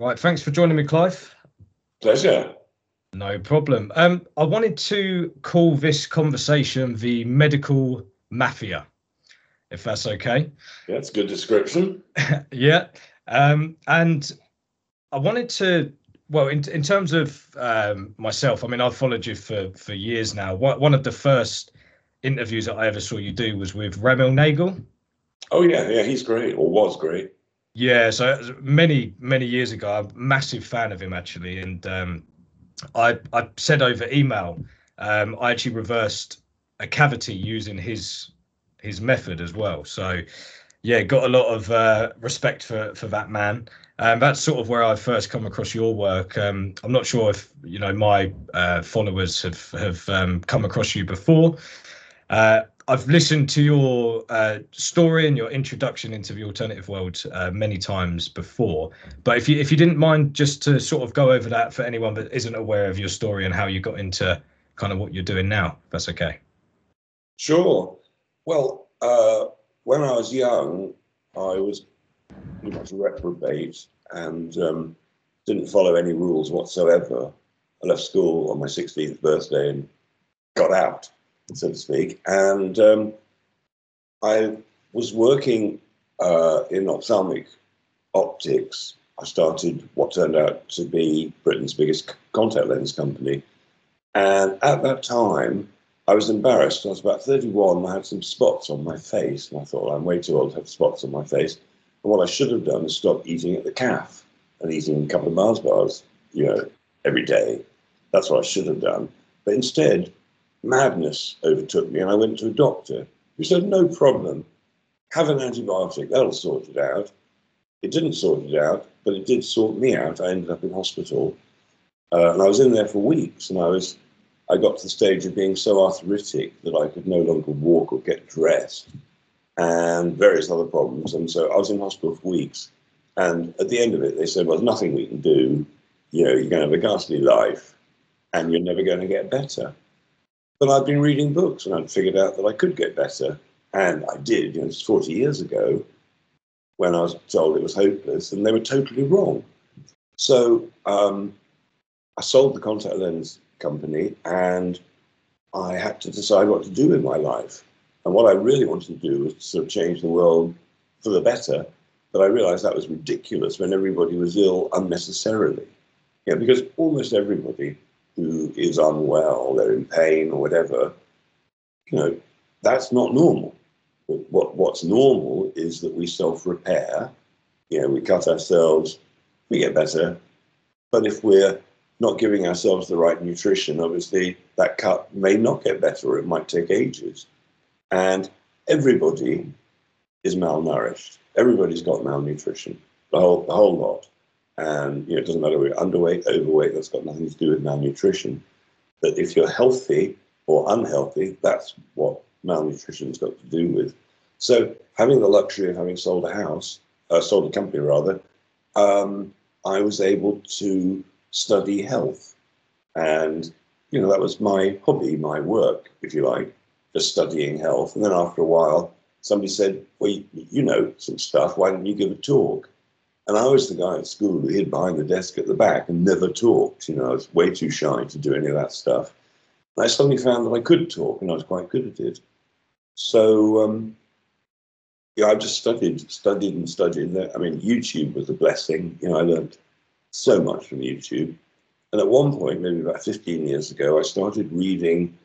Right, thanks for joining me, Clive. Pleasure. No problem. Um, I wanted to call this conversation the medical mafia, if that's okay. Yeah, it's a good description. yeah. Um, and I wanted to, well, in, in terms of um, myself, I mean, I've followed you for, for years now. One of the first interviews that I ever saw you do was with Ramiel Nagel. Oh, yeah. Yeah, he's great, or was great. Yeah, so many many years ago, I'm a massive fan of him actually, and um, I I said over email, um, I actually reversed a cavity using his his method as well. So yeah, got a lot of uh, respect for for that man. Um, that's sort of where I first come across your work. Um, I'm not sure if you know my uh, followers have have um, come across you before. Uh, I've listened to your uh, story and your introduction into the alternative world uh, many times before, but if you if you didn't mind just to sort of go over that for anyone that isn't aware of your story and how you got into kind of what you're doing now, that's okay. Sure. Well, uh, when I was young, I was pretty much a reprobate and um, didn't follow any rules whatsoever. I left school on my 16th birthday and got out so to speak. And um, I was working uh, in ophthalmic optics. I started what turned out to be Britain's biggest contact lens company. And at that time, I was embarrassed. I was about 31. I had some spots on my face. And I thought, I'm way too old to have spots on my face. And what I should have done is stop eating at the calf and eating a couple of Mars bars, you know, every day. That's what I should have done. But instead, madness overtook me and I went to a doctor who said, No problem, have an antibiotic, that'll sort it out. It didn't sort it out, but it did sort me out. I ended up in hospital uh, and I was in there for weeks and I was. I got to the stage of being so arthritic that I could no longer walk or get dressed, and various other problems. And so I was in hospital for weeks. And at the end of it, they said, "Well, there's nothing we can do. You know, you're going to have a ghastly life, and you're never going to get better." But I'd been reading books and I'd figured out that I could get better. And I did, you know, it's 40 years ago when I was told it was hopeless, and they were totally wrong. So um, I sold the contact lens company and I had to decide what to do with my life. And what I really wanted to do was to sort of change the world for the better. But I realized that was ridiculous when everybody was ill unnecessarily. Yeah, because almost everybody who is unwell, they're in pain or whatever, you know, that's not normal. What, what's normal is that we self repair, you know, we cut ourselves, we get better. But if we're not giving ourselves the right nutrition, obviously that cut may not get better or it might take ages. And everybody is malnourished. Everybody's got malnutrition, the whole, the whole lot. And you know, it doesn't matter whether you're underweight, overweight, that's got nothing to do with malnutrition. But if you're healthy or unhealthy, that's what malnutrition's got to do with. So having the luxury of having sold a house, uh, sold a company rather, um, I was able to study health. And, you know, that was my hobby, my work, if you like, just studying health. And then after a while, somebody said, well, you, you know some stuff, why don't you give a talk? And I was the guy at school who hid behind the desk at the back and never talked. You know, I was way too shy to do any of that stuff. And I suddenly found that I could talk and I was quite good at it. So, um, yeah, I just studied, studied and studied. I mean, YouTube was a blessing. You know, I learned so much from YouTube. And at one point, maybe about 15 years ago, I started reading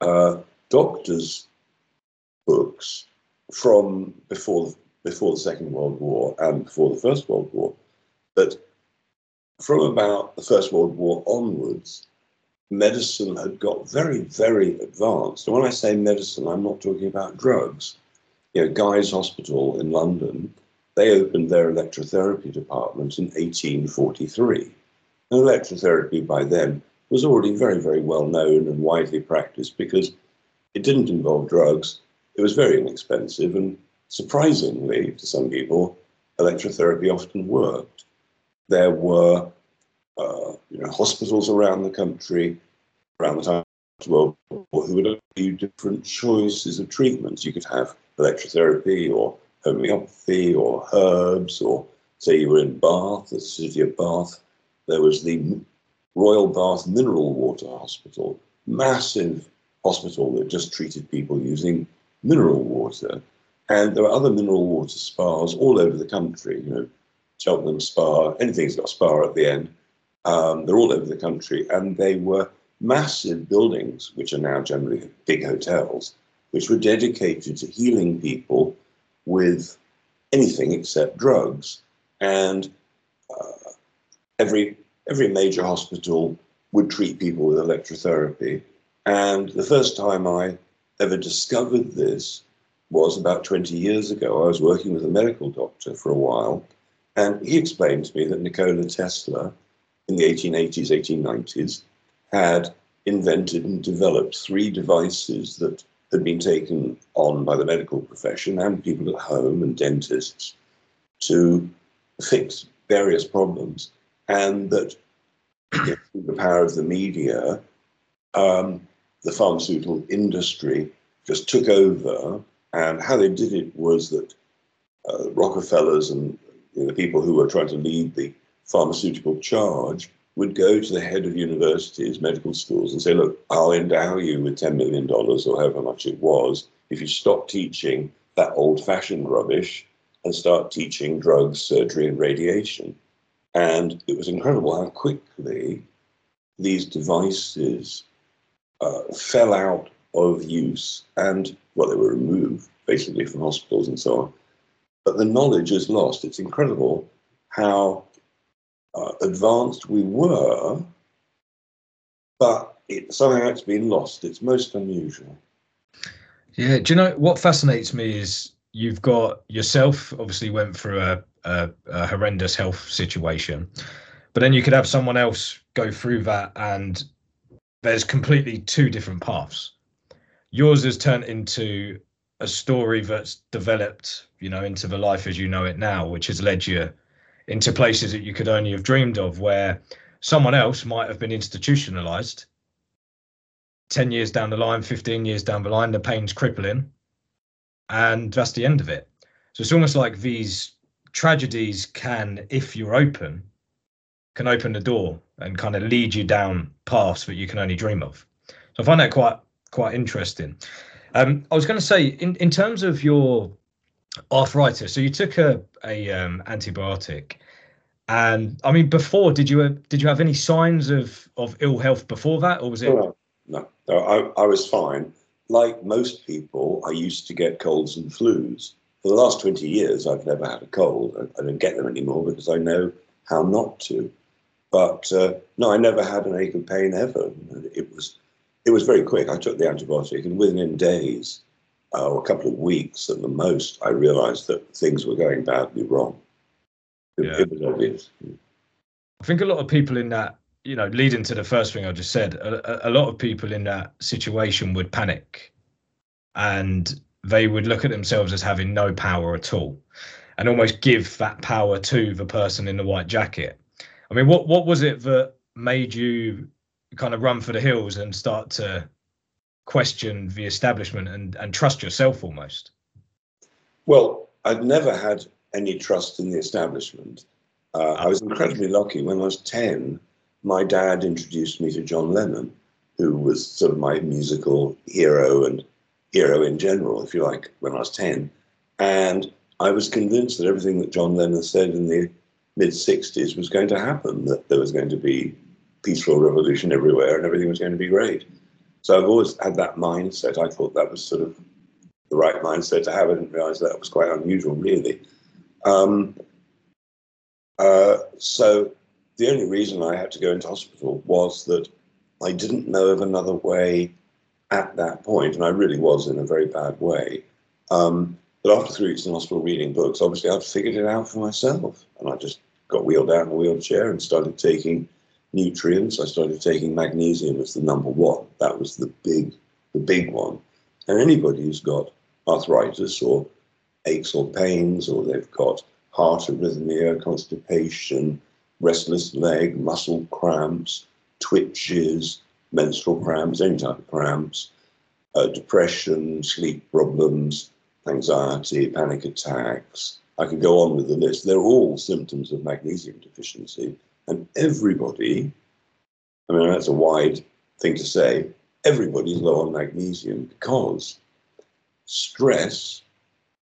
uh, doctors' books from before before the Second World War and before the First World War. But from about the First World War onwards, medicine had got very, very advanced. And when I say medicine, I'm not talking about drugs. You know, Guy's Hospital in London, they opened their electrotherapy department in 1843. And electrotherapy by then was already very, very well known and widely practiced because it didn't involve drugs. It was very inexpensive and surprisingly to some people, electrotherapy often worked. There were uh, you know, hospitals around the country, around the time of World War, who would offer you different choices of treatments. You could have electrotherapy or homeopathy or herbs or say you were in Bath, the city of Bath, there was the Royal Bath Mineral Water Hospital, massive hospital that just treated people using mineral water. And there are other mineral water spas all over the country, you know, Cheltenham Spa, anything's got spa at the end. Um, they're all over the country, and they were massive buildings, which are now generally big hotels, which were dedicated to healing people with anything except drugs. And uh, every every major hospital would treat people with electrotherapy. And the first time I ever discovered this was about 20 years ago. I was working with a medical doctor for a while, and he explained to me that Nikola Tesla in the 1880s, 1890s had invented and developed three devices that had been taken on by the medical profession and people at home and dentists to fix various problems, and that through the power of the media, um, the pharmaceutical industry just took over. And how they did it was that uh, Rockefellers and you know, the people who were trying to lead the pharmaceutical charge would go to the head of universities, medical schools, and say, Look, I'll endow you with $10 million or however much it was if you stop teaching that old fashioned rubbish and start teaching drugs, surgery, and radiation. And it was incredible how quickly these devices uh, fell out of use and, well, they were removed basically from hospitals and so on. But the knowledge is lost. It's incredible how uh, advanced we were, but it, somehow it's been lost. It's most unusual. Yeah, do you know what fascinates me is you've got yourself obviously went through a, a, a, horrendous health situation, but then you could have someone else go through that, and there's completely two different paths. Yours has turned into a story that's developed, you know, into the life as you know it now, which has led you into places that you could only have dreamed of, where someone else might have been institutionalized 10 years down the line, 15 years down the line, the pain's crippling, and that's the end of it. So it's almost like these tragedies can, if you're open, can open the door and kind of lead you down paths that you can only dream of. So I find that quite quite interesting. Um, I was going to say, in, in terms of your arthritis. So you took a a um, antibiotic, and I mean, before did you have, did you have any signs of of ill health before that, or was it? No, no, no I, I was fine. Like most people, I used to get colds and flus. For the last twenty years, I've never had a cold. I, I don't get them anymore because I know how not to. But uh, no, I never had an ache of pain ever. It was it was very quick. I took the antibiotic, and within days, uh, or a couple of weeks at the most, I realized that things were going badly wrong. It, yeah. it was obvious. I think a lot of people in that, you know, leading to the first thing I just said, a, a lot of people in that situation would panic and they would look at themselves as having no power at all and almost give that power to the person in the white jacket. I mean, what what was it that made you kind of run for the hills and start to question the establishment and, and trust yourself almost? Well, I'd never had any trust in the establishment. Uh, I was incredibly lucky. When I was 10, my dad introduced me to John Lennon, who was sort of my musical hero and hero in general, if you like, when I was 10. And I was convinced that everything that John Lennon said in the mid 60s was going to happen, that there was going to be peaceful revolution everywhere and everything was going to be great. So I've always had that mindset. I thought that was sort of the right mindset to have. I didn't realize that was quite unusual, really. Um, uh, so the only reason I had to go into hospital was that I didn't know of another way at that point, and I really was in a very bad way. Um, but after three weeks in hospital reading books, obviously I'd figured it out for myself, and I just got wheeled out in a wheelchair and started taking nutrients. I started taking magnesium as the number one. That was the big, the big one. And anybody who's got arthritis or aches or pains, or they've got heart arrhythmia, constipation, restless leg, muscle cramps, twitches, menstrual cramps, any type of cramps, uh, depression, sleep problems, anxiety, panic attacks, I could go on with the list. They're all symptoms of magnesium deficiency. And everybody, I mean, that's a wide thing to say, everybody's low on magnesium because stress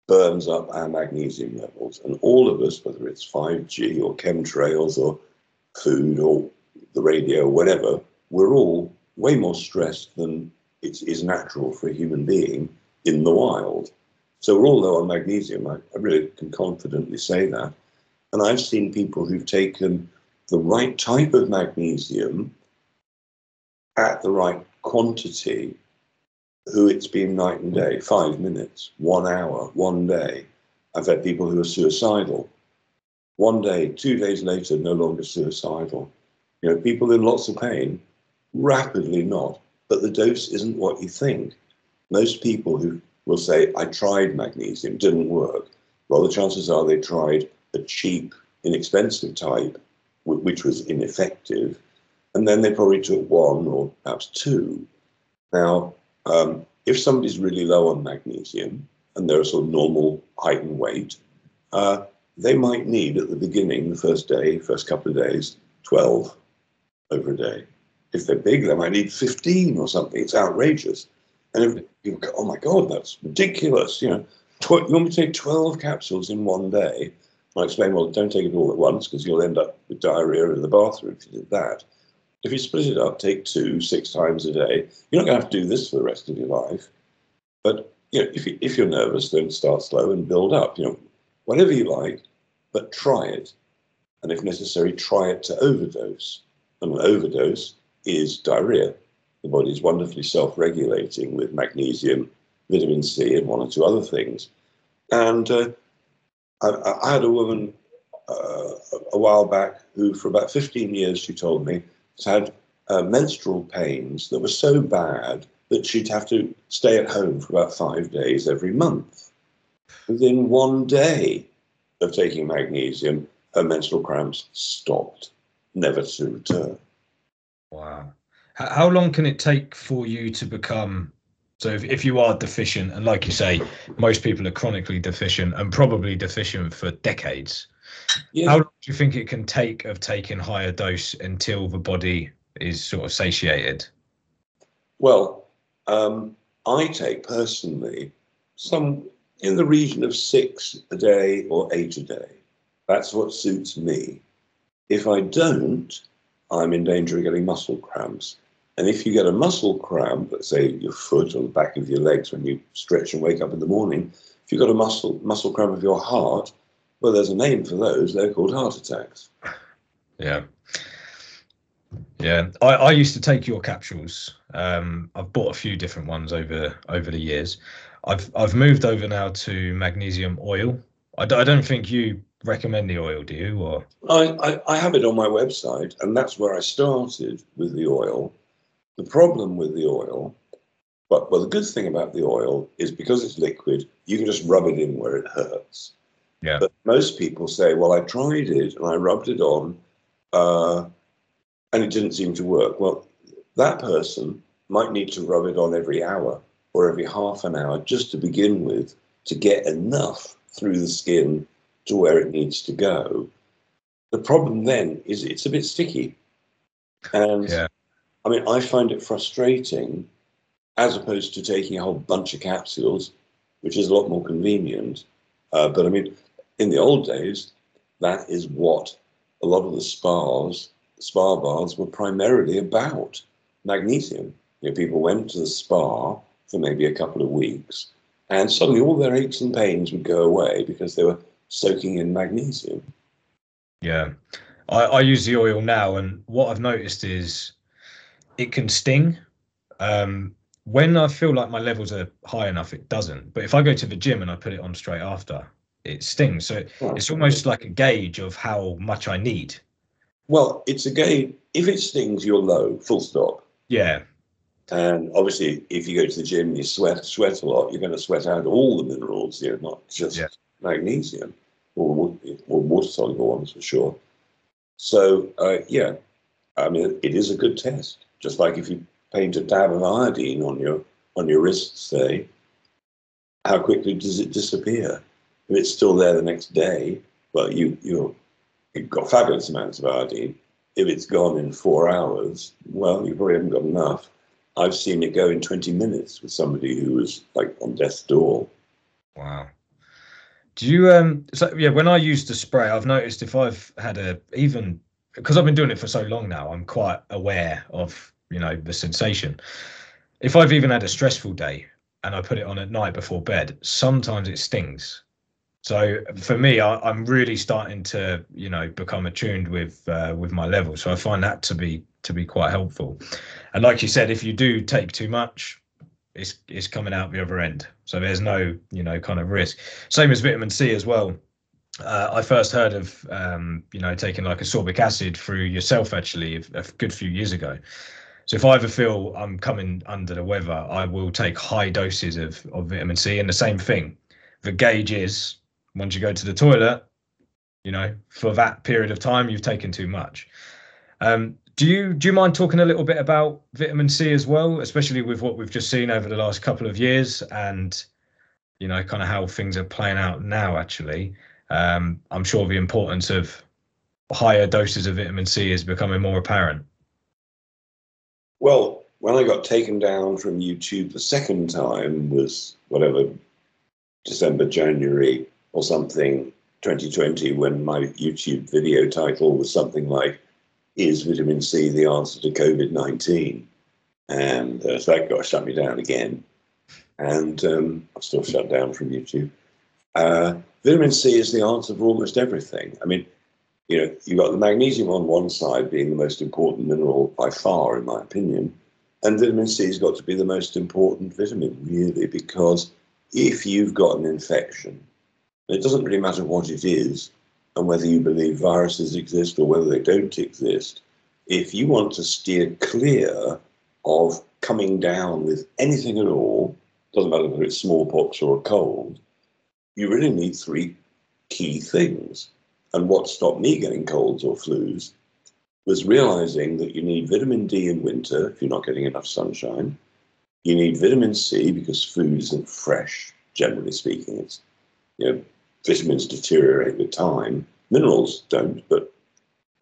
burns up our magnesium levels. And all of us, whether it's 5G or chemtrails or food or the radio or whatever, we're all way more stressed than it is natural for a human being in the wild. So we're all low on magnesium. I, I really can confidently say that. And I've seen people who've taken the right type of magnesium at the right quantity who it's been night and day, five minutes, one hour, one day. I've had people who are suicidal. One day, two days later, no longer suicidal. You know, people in lots of pain, rapidly not. But the dose isn't what you think. Most people who will say, I tried magnesium, didn't work. Well, the chances are they tried a cheap, inexpensive type, which was ineffective. And then they probably took one or perhaps two. Now, um, if somebody's really low on magnesium and they're a sort of normal height and weight, uh, they might need at the beginning, the first day, first couple of days, 12 over a day. If they're big, they might need 15 or something. It's outrageous. And you go, oh my God, that's ridiculous. You know, tw- you want me to take 12 capsules in one day? I explain, well, don't take it all at once because you'll end up with diarrhea in the bathroom if you did that. If you split it up, take two, six times a day, you're not going to have to do this for the rest of your life. But you know, if, you, if you're nervous, then start slow and build up. You know, whatever you like, but try it. And if necessary, try it to overdose. And an overdose is diarrhea. The body is wonderfully self regulating with magnesium, vitamin C, and one or two other things. And uh, I, I, had a woman uh, a while back who, for about 15 years, she told me, had uh, menstrual pains that were so bad that she'd have to stay at home for about five days every month. Within one day of taking magnesium, her menstrual cramps stopped, never to return. Wow. How long can it take for you to become? So, if, if you are deficient, and like you say, most people are chronically deficient and probably deficient for decades, yeah. How long do you think it can take of taking higher dose until the body is sort of satiated? Well, um, I take personally some in the region of six a day or eight a day. That's what suits me. If I don't, I'm in danger of getting muscle cramps. And if you get a muscle cramp, let's say your foot or the back of your legs when you stretch and wake up in the morning, if you've got a muscle muscle cramp of your heart, well, there's a name for those. They're called heart attacks. Yeah. Yeah, I, I used to take your capsules. Um, I've bought a few different ones over over the years. I've I've moved over now to magnesium oil. I d- I don't think you recommend the oil, do you? Or I, I, I have it on my website, and that's where I started with the oil. The problem with the oil, but well, the good thing about the oil is because it's liquid, you can just rub it in where it hurts. Yeah. But most people say, well, I tried it and I rubbed it on uh, and it didn't seem to work. Well, that person might need to rub it on every hour or every half an hour just to begin with to get enough through the skin to where it needs to go. The problem then is it's a bit sticky. And yeah. I mean, I find it frustrating as opposed to taking a whole bunch of capsules, which is a lot more convenient. Uh, but I mean, in the old days, that is what a lot of the spas, spa baths were primarily about magnesium. You know, people went to the spa for maybe a couple of weeks, and suddenly all their aches and pains would go away because they were soaking in magnesium. Yeah, I, I use the oil now, and what I've noticed is it can sting. Um, when I feel like my levels are high enough, it doesn't. But if I go to the gym and I put it on straight after, it stings. So it's almost like a gauge of how much I need. Well, it's a gauge. If it stings, you're low. Full stop. Yeah. And obviously, if you go to the gym and you sweat sweat a lot, you're going to sweat out all the minerals here, not just yeah. magnesium or, or water soluble ones for sure. So uh, yeah, I mean, it is a good test. Just like if you paint a dab of iodine on your on your wrist, say, how quickly does it disappear? If it's still there the next day, well, you you you've got fabulous amounts of iodine. If it's gone in four hours, well, you probably haven't got enough. I've seen it go in 20 minutes with somebody who was like on death's door. Wow. Do you um so yeah, when I use the spray, I've noticed if I've had a even because I've been doing it for so long now, I'm quite aware of, you know, the sensation. If I've even had a stressful day and I put it on at night before bed, sometimes it stings. So for me, I, am really starting to, you know, become attuned with uh, with my level. So I find that to be to be quite helpful. And like you said, if you do take too much, it's it's coming out the other end. So there's no, you know, kind of risk. Same as vitamin C as well. Uh, I first heard of, um, you know, taking like ascorbic acid through yourself actually a, a good few years ago. So if I ever feel I'm coming under the weather, I will take high doses of, of vitamin C. And the same thing, the gauge is once you go to the toilet, you know, for that period of time, you've taken too much. Um, do you do you mind talking a little bit about vitamin C as well, especially with what we've just seen over the last couple of years, and you know, kind of how things are playing out now? Actually, um, I'm sure the importance of higher doses of vitamin C is becoming more apparent. Well, when I got taken down from YouTube the second time was whatever December, January or something 2020 when my YouTube video title was something like, Is vitamin C the answer to COVID 19? And uh, so that got shut me down again. And um, I'm still shut down from YouTube. Uh, vitamin C is the answer for almost everything. I mean, you know, you've got the magnesium on one side being the most important mineral by far, in my opinion. And vitamin C has got to be the most important vitamin, really, because if you've got an infection, it doesn't really matter what it is and whether you believe viruses exist or whether they don't exist. If you want to steer clear of coming down with anything at all, doesn't matter whether it's smallpox or a cold, you really need three key things. And what stopped me getting colds or flus was realizing that you need vitamin D in winter if you're not getting enough sunshine. You need vitamin C because food isn't fresh, generally speaking. It's you know, vitamins deteriorate with time. Minerals don't, but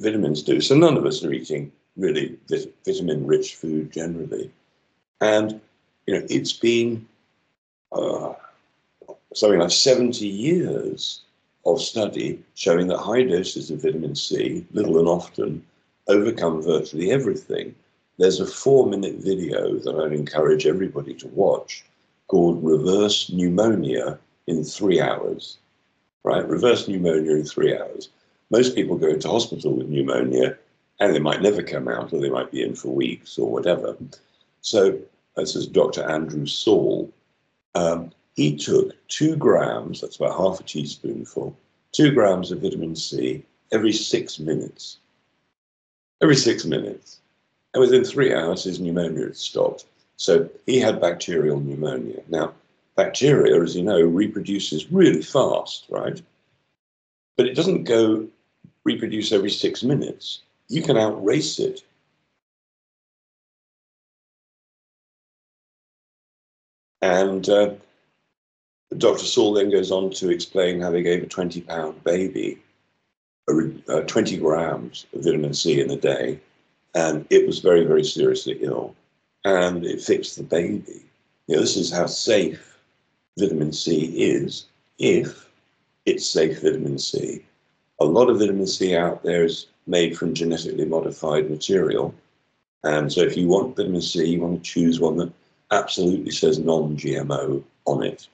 vitamins do. So none of us are eating really vitamin rich food generally. And, you know, it's been uh, something like 70 years of study showing that high doses of vitamin C, little and often, overcome virtually everything. There's a four minute video that I'd encourage everybody to watch called Reverse Pneumonia in Three Hours right? Reverse pneumonia in three hours. Most people go into hospital with pneumonia and they might never come out or they might be in for weeks or whatever. So, this is Dr. Andrew Saul. Um, he took two grams, that's about half a teaspoonful, two grams of vitamin C every six minutes. Every six minutes. And within three hours, his pneumonia had stopped. So he had bacterial pneumonia. Now, bacteria, as you know, reproduces really fast, right? But it doesn't go reproduce every six minutes. You can outrace it. And uh, Dr. Saul then goes on to explain how they gave a 20 pound baby uh, 20 grams of vitamin C in a day, and it was very, very seriously ill. And it fixed the baby. You know, this is how safe vitamin C is if it's safe vitamin C. A lot of vitamin C out there is made from genetically modified material. And so if you want vitamin C, you want to choose one that absolutely says non GMO on it.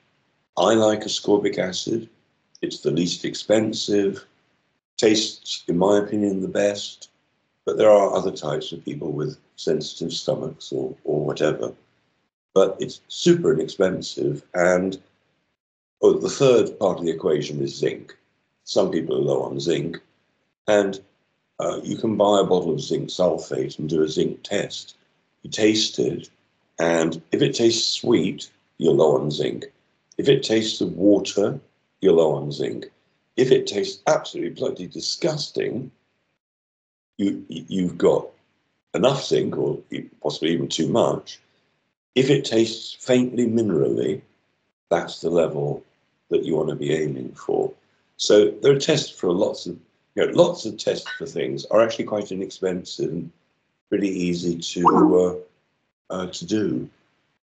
I like ascorbic acid. It's the least expensive, tastes, in my opinion, the best. But there are other types of people with sensitive stomachs or, or whatever but it's super inexpensive. And oh, the third part of the equation is zinc. Some people are low on zinc, and uh, you can buy a bottle of zinc sulfate and do a zinc test. You taste it, and if it tastes sweet, you're low on zinc. If it tastes of water, you're low on zinc. If it tastes absolutely bloody disgusting, you you've got enough zinc, or possibly even too much, if it tastes faintly minerally, that's the level that you want to be aiming for. So there are tests for lots of you know, lots of tests for things are actually quite inexpensive and pretty easy to uh, uh, to do.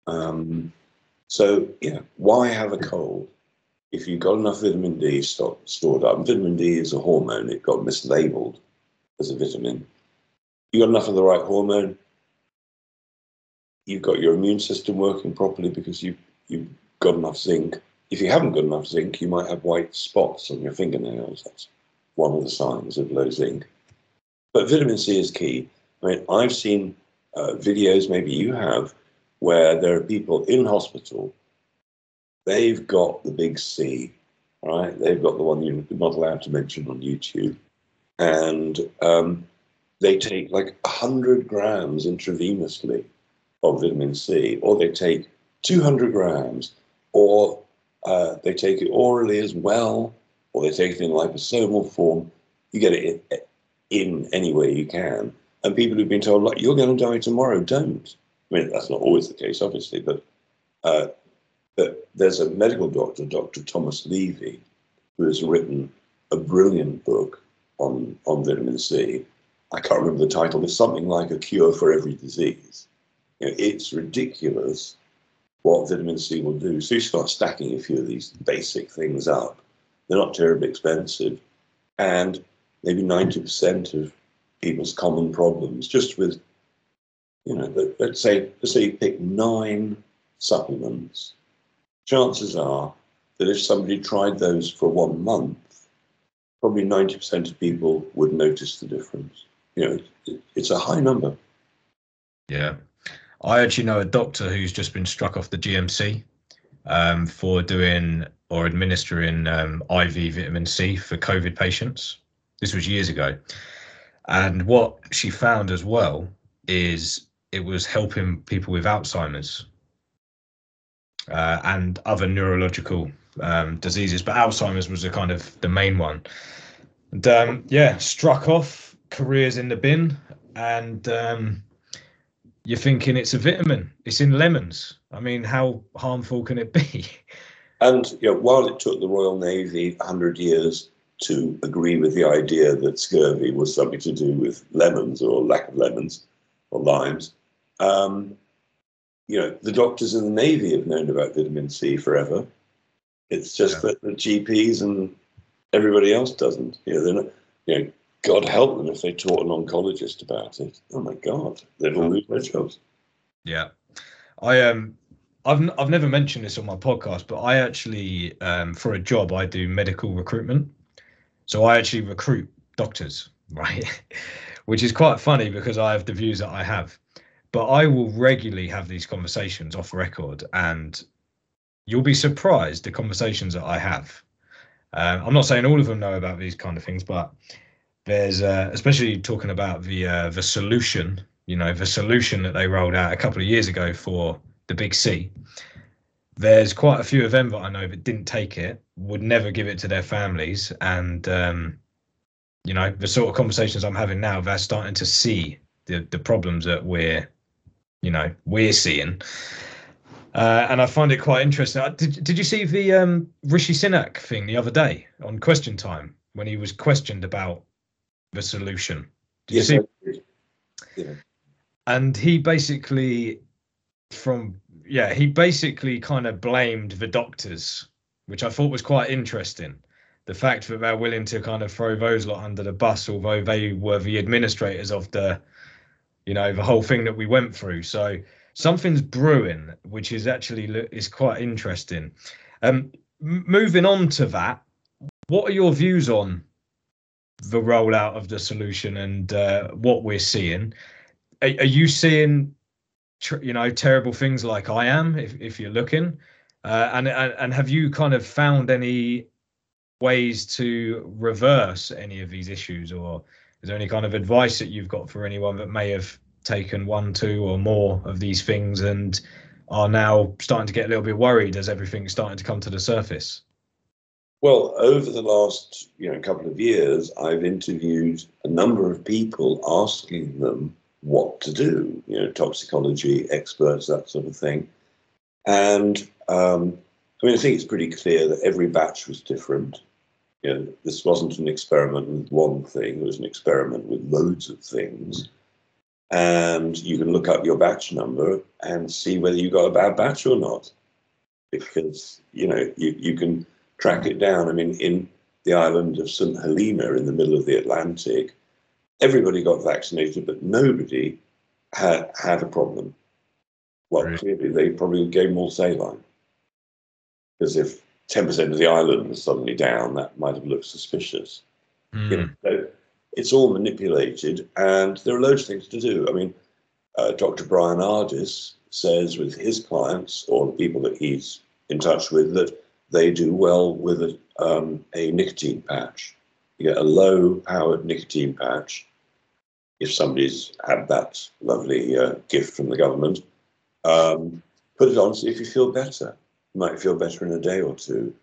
Um, so yeah, why have a cold if you've got enough vitamin D stored up? Vitamin D is a hormone; it got mislabeled as a vitamin. You got enough of the right hormone. You've got your immune system working properly because you you've got enough zinc. If you haven't got enough zinc, you might have white spots on your fingernails. That's one of the signs of low zinc. But vitamin C is key. I mean, I've seen uh, videos, maybe you have, where there are people in hospital. They've got the big C, right? They've got the one you're not allowed to mention on YouTube, and um, they take like 100 grams intravenously of vitamin C, or they take 200 grams, or uh, they take it orally as well, or they take it in liposomal form. You get it in, in any way you can. And people who've been told, like, you're going to die tomorrow, don't. I mean, that's not always the case, obviously, but, uh, but there's a medical doctor, Dr. Thomas Levy, who has written a brilliant book on, on vitamin C. I can't remember the title. It's something like a cure for every disease. You know, it's ridiculous what vitamin C will do. So you start stacking a few of these basic things up. They're not terribly expensive. And maybe 90% of people's common problems, just with, you know, let's say, let's say you pick nine supplements. Chances are that if somebody tried those for one month, probably 90% of people would notice the difference. You know, it, it's a high number. Yeah. I actually know a doctor who's just been struck off the GMC um, for doing or administering um, IV vitamin C for COVID patients. This was years ago. And what she found as well is it was helping people with Alzheimer's uh, and other neurological um, diseases, but Alzheimer's was the kind of the main one. And um, yeah, struck off, careers in the bin, and um, you're thinking it's a vitamin. It's in lemons. I mean, how harmful can it be? And you know, while it took the Royal Navy 100 years to agree with the idea that scurvy was something to do with lemons or lack of lemons or limes, um, you know, the doctors in the Navy have known about vitamin C forever. It's just yeah. that the GPs and everybody else doesn't. You know, they're not, you know, God help them if they taught an oncologist about it. Oh my God, they'd all lose their jobs. Yeah, I um, I've I've never mentioned this on my podcast, but I actually um, for a job I do medical recruitment, so I actually recruit doctors, right? Which is quite funny because I have the views that I have, but I will regularly have these conversations off record, and you'll be surprised the conversations that I have. Um, I'm not saying all of them know about these kind of things, but there's uh, especially talking about the uh, the solution you know the solution that they rolled out a couple of years ago for the big c there's quite a few of them that i know that didn't take it would never give it to their families and um, you know the sort of conversations i'm having now they're starting to see the the problems that we're you know we're seeing uh, and I find it quite interesting. Did, did you see the um, Rishi Sunak thing the other day on Question Time when he was questioned about the solution. Did yes, you see? Yeah. And he basically, from yeah, he basically kind of blamed the doctors, which I thought was quite interesting. The fact that they're willing to kind of throw those lot under the bus, although they were the administrators of the, you know, the whole thing that we went through. So something's brewing, which is actually is quite interesting. Um, moving on to that, what are your views on the rollout of the solution and uh, what we're seeing. Are, are you seeing, tr- you know, terrible things like I am, if if you're looking, uh, and and have you kind of found any ways to reverse any of these issues, or is there any kind of advice that you've got for anyone that may have taken one, two, or more of these things and are now starting to get a little bit worried as everything's starting to come to the surface? Well, over the last you know couple of years, I've interviewed a number of people asking them what to do. You know, toxicology experts, that sort of thing, and um, I mean, I think it's pretty clear that every batch was different. You know, this wasn't an experiment with one thing, it was an experiment with loads of things. And you can look up your batch number and see whether you got a bad batch or not. Because, you know, you, you can track it down. I mean, in the island of St. Helena in the middle of the Atlantic, everybody got vaccinated, but nobody had had a problem. Well, right. clearly they probably gave more saline. Because if 10% of the island was suddenly down, that might have looked suspicious. Mm. You know, so it's all manipulated, and there are loads of things to do. I mean, uh, Dr. Bryan Ardis says with his clients or the people that he's in touch with that they do well with a, um, a nicotine patch. You get a low powered nicotine patch. If somebody's had that lovely uh, gift from the government, um, put it on, see if you feel better. Might feel better in a day or two.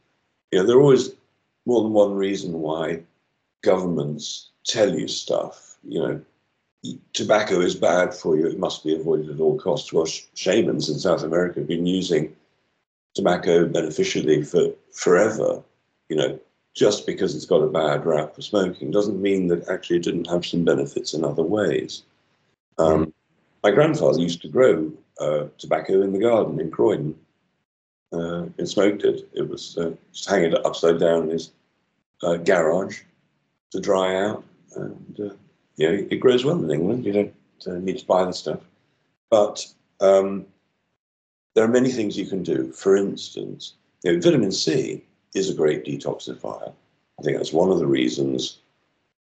You know, there are always more than one reason why governments tell you stuff. You know, tobacco is bad for you, it must be avoided at all costs. Well, sh- shamans in South America have been using tobacco beneficially for forever. You know, just because it's got a bad rap for smoking doesn't mean that actually it didn't have some benefits in other ways. Um, my grandfather used to grow uh, tobacco in the garden in Croydon uh, and smoked it. It was uh, just hanging it upside down in his uh, garage to dry out. And uh, yeah, it grows well in England. You don't uh, need to buy the stuff. But um, there are many things you can do. For instance, you know, vitamin C is a great detoxifier. I think that's one of the reasons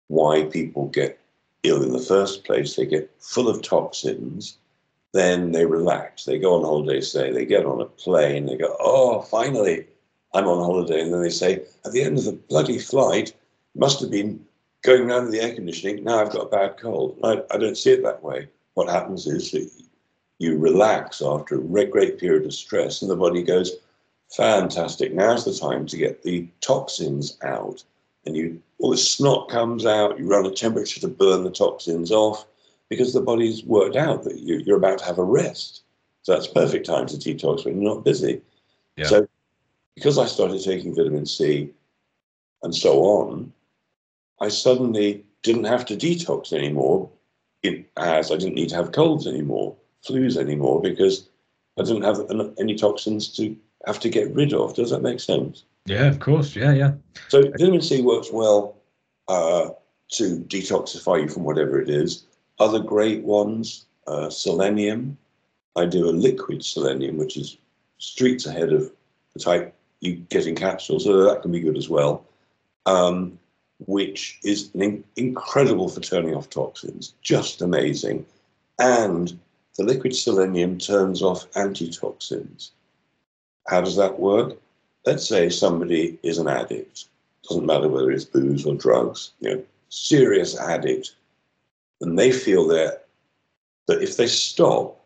why people get ill in the first place. They get full of toxins then they relax. They go on holiday, say, they get on a plane, they go, oh, finally, I'm on holiday. And then they say, at the end of the bloody flight, must have been going around the air conditioning. Now I've got a bad cold. I, I don't see it that way. What happens is that you relax after a great period of stress, and the body goes, fantastic. Now's the time to get the toxins out. And you all the snot comes out, you run a temperature to burn the toxins off because the body's worked out that you, are about to have a rest. So that's perfect time to detox when you're not busy. Yeah. So because I started taking vitamin C and so on, I suddenly didn't have to detox anymore as I didn't need to have colds anymore, flus anymore, because I didn't have any toxins to have to get rid of. Does that make sense? Yeah, of course. Yeah, yeah. So vitamin C works well uh, to detoxify you from whatever it is. Other great ones, uh, selenium. I do a liquid selenium, which is streets ahead of the type you get in capsules, so that can be good as well. Um, which is in- incredible for turning off toxins, just amazing. And the liquid selenium turns off antitoxins. How does that work? Let's say somebody is an addict. Doesn't matter whether it's booze or drugs. You know, serious addict and they feel that that if they stop,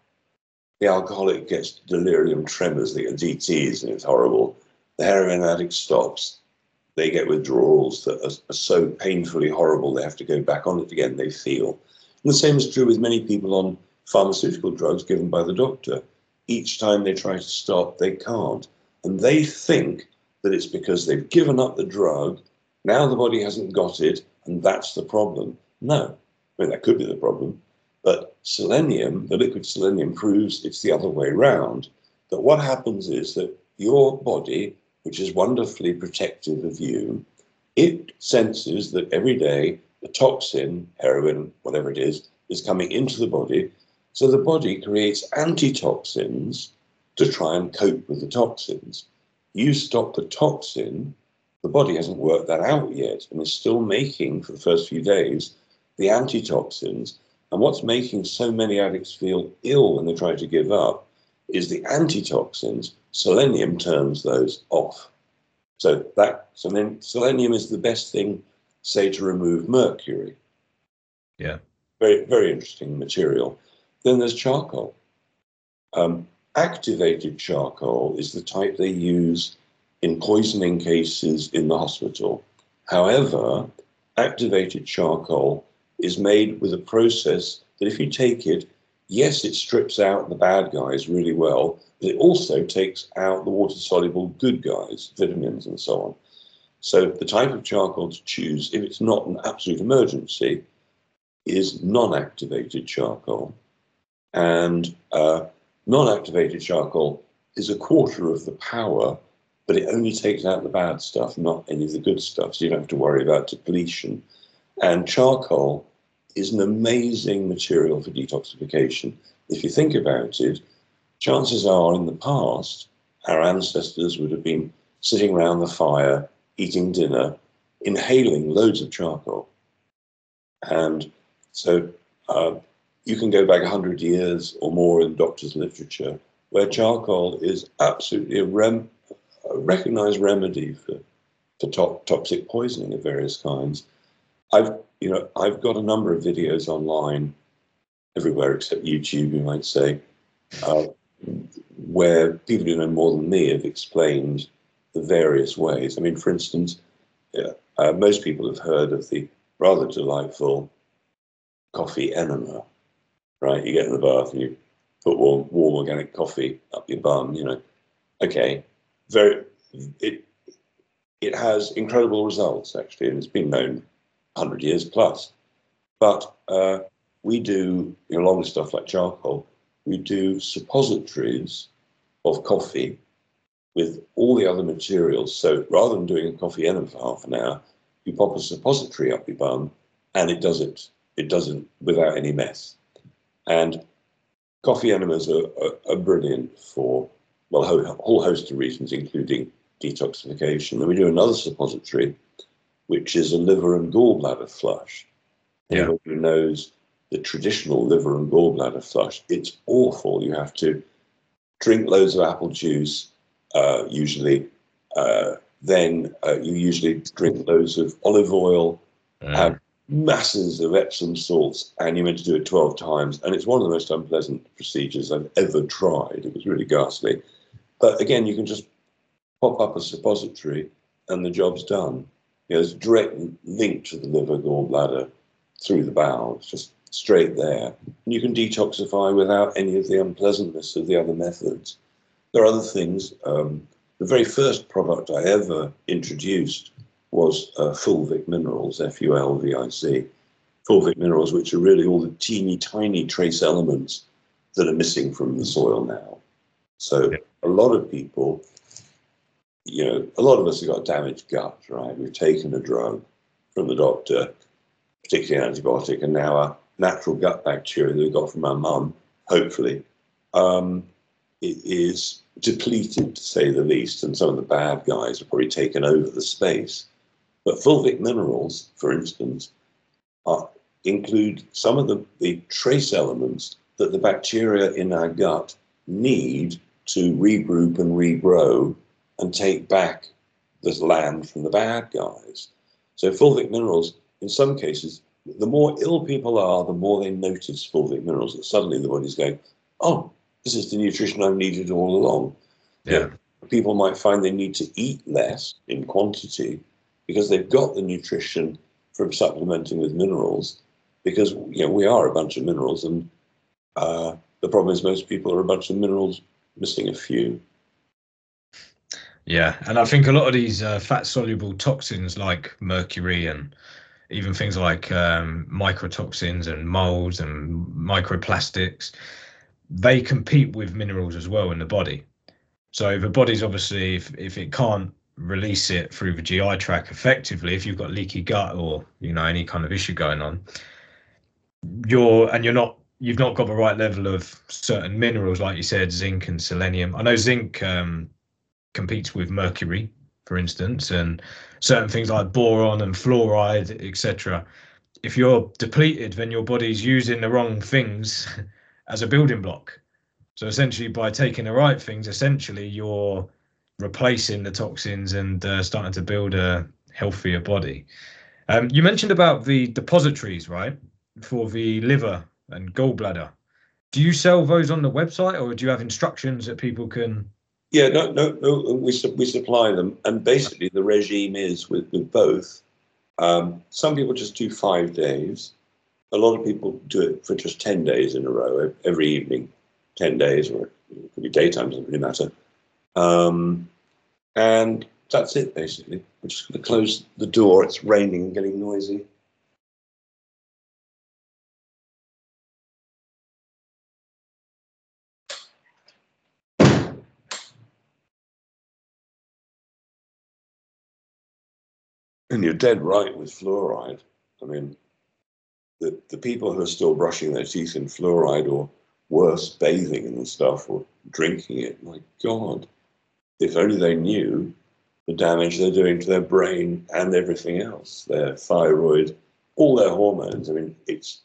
the alcoholic gets delirium tremors, get DTs, and it's horrible. The heroin addict stops, they get withdrawals that are, are so painfully horrible they have to go back on it again. They feel, and the same is true with many people on pharmaceutical drugs given by the doctor. Each time they try to stop, they can't, and they think that it's because they've given up the drug. Now the body hasn't got it, and that's the problem. No, I mean, that could be the problem. But selenium, the liquid selenium, proves it's the other way around. That what happens is that your body, which is wonderfully protective of you, it senses that every day the toxin, heroin, whatever it is, is coming into the body. So the body creates antitoxins to try and cope with the toxins. You stop the toxin, the body hasn't worked that out yet and is still making, for the first few days, the antitoxins. And what's making so many addicts feel ill when they try to give up is the antitoxins. Selenium turns those off. So that so then selenium is the best thing, say, to remove mercury. Yeah. Very, very interesting material. Then there's charcoal. Um, activated charcoal is the type they use in poisoning cases in the hospital. However, activated charcoal is made with a process that if you take it, yes, it strips out the bad guys really well, but it also takes out the water soluble good guys, vitamins and so on. So the type of charcoal to choose, if it's not an absolute emergency, is non-activated charcoal. And uh, non-activated charcoal is a quarter of the power, but it only takes out the bad stuff, not any of the good stuff. So you don't have to worry about depletion. And charcoal is an amazing material for detoxification. If you think about it, chances are in the past, our ancestors would have been sitting around the fire, eating dinner, inhaling loads of charcoal. And so uh, you can go back 100 years or more in doctor's literature where charcoal is absolutely a, rem- a recognized remedy for, for to- toxic poisoning of various kinds. I've, you know, I've got a number of videos online, everywhere except YouTube, you might say, uh, where people who know more than me have explained the various ways. I mean, for instance, yeah, uh, most people have heard of the rather delightful coffee enema, right? You get in the bath and you put warm, warm organic coffee up your bum, you know. Okay, very, it, it has incredible results actually, and it's been known 100 years plus. But uh, we do, you know, along with stuff like charcoal, we do suppositories of coffee with all the other materials. So rather than doing a coffee enema for half an hour, you pop a suppository up your bum and it does it. It does it without any mess. And coffee enemas are, are, are brilliant for, well, a whole, whole host of reasons, including detoxification. And we do another suppository which is a liver and gallbladder flush. Yeah. Anyone who knows the traditional liver and gallbladder flush, it's awful. You have to drink loads of apple juice, uh, usually. Uh, then uh, you usually drink loads of olive oil, Mm. have masses of Epsom salts, and you're meant to do it 12 times. And it's one of the most unpleasant procedures I've ever tried. It was really ghastly. But again, you can just pop up a suppository and the job's done. You know, there's a direct link to the liver gallbladder through the bowels, just straight there. And you can detoxify without any of the unpleasantness of the other methods. There are other things. Um, the very first product I ever introduced was uh, fulvic minerals, F-U-L-V-I-C. Fulvic minerals, which are really all the teeny tiny trace elements that are missing from the soil now. So a lot of people you know, a lot of us have got damaged gut, right? We've taken a drug from the doctor, particularly an antibiotic, and now our natural gut bacteria that we got from our mum, hopefully, um, it is depleted, to say the least, and some of the bad guys have probably taken over the space. But fulvic minerals, for instance, are, include some of the, the trace elements that the bacteria in our gut need to regroup and regrow and take back this land from the bad guys. So fulvic minerals, in some cases, the more ill people are, the more they notice fulvic minerals. And suddenly the body's going, oh, this is the nutrition I've needed all along. Yeah. People might find they need to eat less in quantity because they've got the nutrition from supplementing with minerals. Because you know we are a bunch of minerals, and uh, the problem is most people are a bunch of minerals missing a few. Yeah, and I think a lot of these uh, fat soluble toxins like mercury and even things like um, mycotoxins and molds and microplastics, they compete with minerals as well in the body. So the body's obviously, if, if it can't release it through the GI tract effectively, if you've got leaky gut or you know any kind of issue going on, you're and you're not you've not got the right level of certain minerals like you said, zinc and selenium. I know zinc um, competes with mercury, for instance, and certain things like boron and fluoride, etc. If you're depleted, then your body's using the wrong things as a building block. So essentially, by taking the right things, essentially you're replacing the toxins and uh, starting to build a healthier body. Um, you mentioned about the depositories, right, for the liver and gallbladder. Do you sell those on the website, or do you have instructions that people can Yeah, no, no, no. We su- we supply them, and basically the regime is with with both. Um, some people just do five days, a lot of people do it for just 10 days in a row, every evening, 10 days, or it could be daytime, doesn't really matter. Um, and that's it, basically. We're just going to close the door. It's raining and getting noisy. And you're dead right with fluoride. I mean, the, the people who are still brushing their teeth in fluoride or worse, bathing and stuff or drinking it, my God, if only they knew the damage they're doing to their brain and everything else, their thyroid, all their hormones. I mean, it's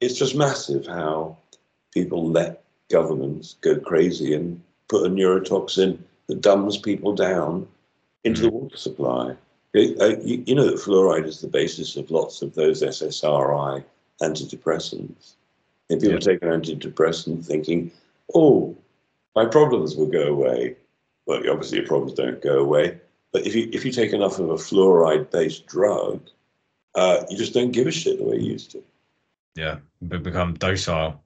it's just massive how people let governments go crazy and put a neurotoxin that dumbs people down into the mm. water supply. Uh, you, you know that fluoride is the basis of lots of those SSRI antidepressants. And people yeah. take an antidepressant thinking, oh, my problems will go away. Well, obviously your problems don't go away. But if you if you take enough of a fluoride-based drug, uh, you just don't give a shit the way you used to. Yeah, become docile.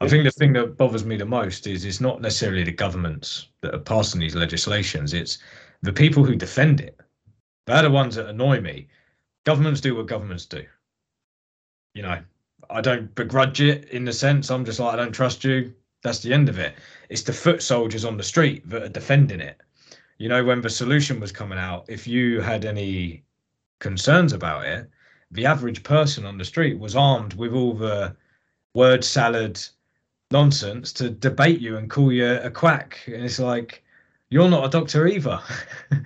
I think the thing that bothers me the most is it's not necessarily the governments that are passing these legislations; it's the people who defend it. They're the ones that annoy me. Governments do what governments do. You know, I don't begrudge it in the sense I'm just like I don't trust you. That's the end of it. It's the foot soldiers on the street that are defending it. You know, when the solution was coming out, if you had any concerns about it, the average person on the street was armed with all the word salad nonsense to debate you and call you a quack. And it's like, you're not a doctor either.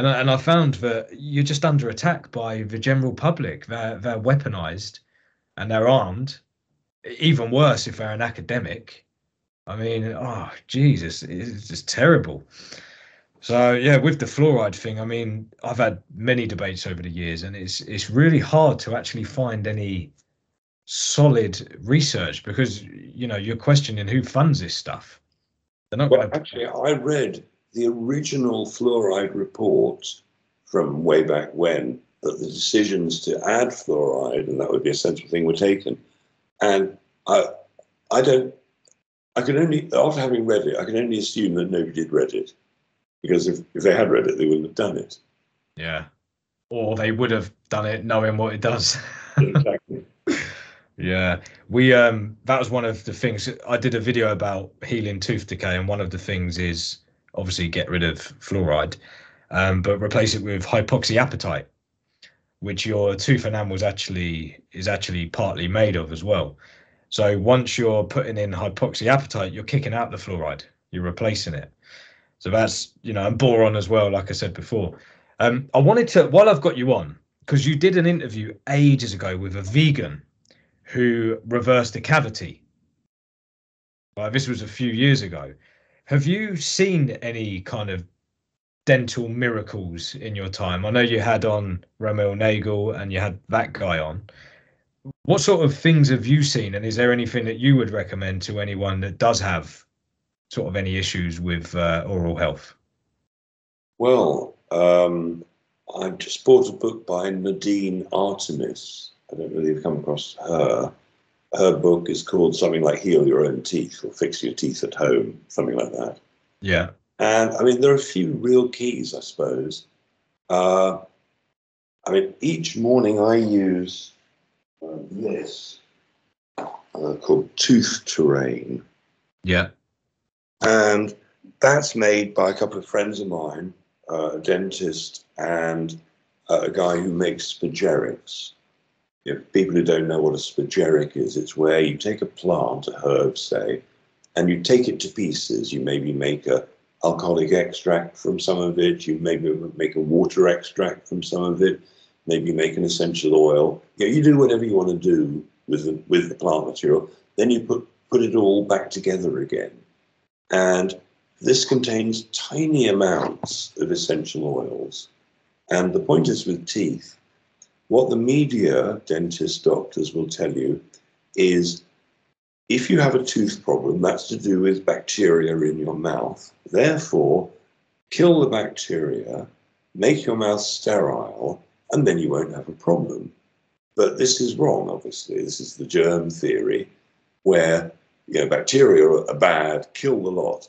and I, and I found that you're just under attack by the general public. They're they're weaponized, and they're armed. Even worse if they're an academic. I mean, oh Jesus, it's just terrible. So yeah, with the fluoride thing, I mean, I've had many debates over the years, and it's it's really hard to actually find any solid research because you know you're questioning who funds this stuff. They're not well, gonna... actually, I read the original fluoride report from way back when that the decisions to add fluoride, and that would be a sensible thing, were taken. And I, I don't, I can only, after having read it, I can only assume that nobody had read it. Because if, if they had read it, they wouldn't have done it. Yeah. Or they would have done it knowing what it does. exactly. Yeah, we um that was one of the things I did a video about healing tooth decay, and one of the things is obviously get rid of fluoride, um, but replace it with hydroxyapatite, which your tooth enamel actually is actually partly made of as well. So once you're putting in hydroxyapatite, you're kicking out the fluoride. You're replacing it. So that's you know and boron as well, like I said before. Um, I wanted to while I've got you on because you did an interview ages ago with a vegan who reversed a cavity. Well, this was a few years ago. Have you seen any kind of dental miracles in your time? I know you had on Ramiel Nagel and you had that guy on. What sort of things have you seen, and is there anything that you would recommend to anyone that does have sort of any issues with uh, oral health? Well, um, I just bought a book by Nadine Artemis. I don't know if you've come across her her book is called something like Heal Your Own Teeth or Fix Your Teeth at Home, something like that. Yeah. And I mean, there are a few real keys, I suppose. Uh, I mean, each morning I use uh, this uh, called Tooth Terrain. Yeah. And that's made by a couple of friends of mine, uh, a dentist and uh, a guy who makes spagyrics people who don't know what a spagyric is, it's where you take a plant, a herb, say, and you take it to pieces. You maybe make a alcoholic extract from some of it. You maybe make a water extract from some of it. Maybe make an essential oil. You, know, you do whatever you want to do with the, with the plant material. Then you put put it all back together again, and this contains tiny amounts of essential oils. And the point is with teeth what the media, dentists, doctors will tell you is if you have a tooth problem, that's to do with bacteria in your mouth. Therefore, kill the bacteria, make your mouth sterile, and then you won't have a problem. But this is wrong, obviously. This is the germ theory, where you know bacteria are bad, kill the lot.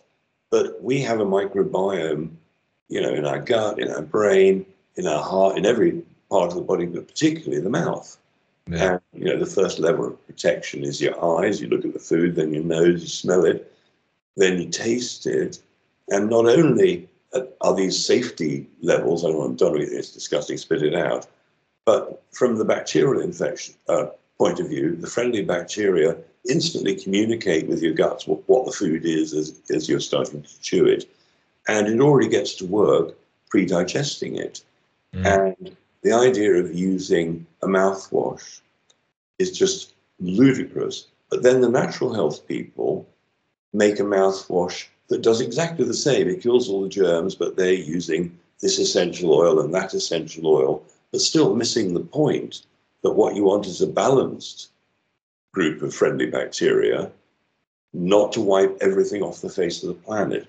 But we have a microbiome, you know, in our gut, in our brain, in our heart, in every part of the body, but particularly the mouth. Yeah. And you know, the first level of protection is your eyes. You look at the food, then your nose, you smell it, then you taste it, and not only are these safety levels, I don't want to it's disgusting, spit it out, but from the bacterial infection uh, point of view, the friendly bacteria instantly communicate with your guts what, what the food is as, as you're starting to chew it. And it already gets to work pre-digesting it. Mm. And the idea of using a mouthwash is just ludicrous. But then the natural health people make a mouthwash that does exactly the same. It kills all the germs, but they're using this essential oil and that essential oil, but still missing the point that what you want is a balanced group of friendly bacteria, not to wipe everything off the face of the planet.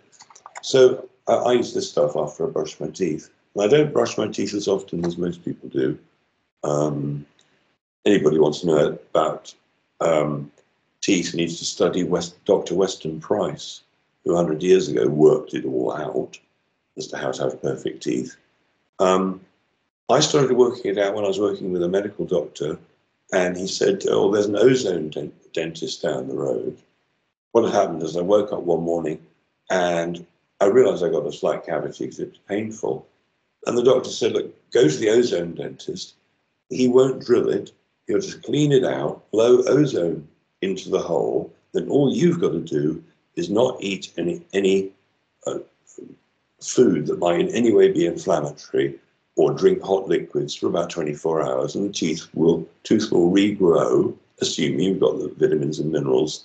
So I, I use this stuff after I brush my teeth. I don't brush my teeth as often as most people do. Um, anybody wants to know about um, teeth needs to study West, Dr. Weston Price, who 100 years ago worked it all out as to how to have perfect teeth. Um, I started working it out when I was working with a medical doctor, and he said, Oh, there's an ozone dent- dentist down the road. What had happened is I woke up one morning and I realized I got a slight cavity because it was painful. And the doctor said, Look, go to the ozone dentist. He won't drill it, he'll just clean it out, blow ozone into the hole. Then all you've got to do is not eat any, any uh, food that might in any way be inflammatory or drink hot liquids for about 24 hours, and the teeth will tooth will regrow, assuming you've got the vitamins and minerals,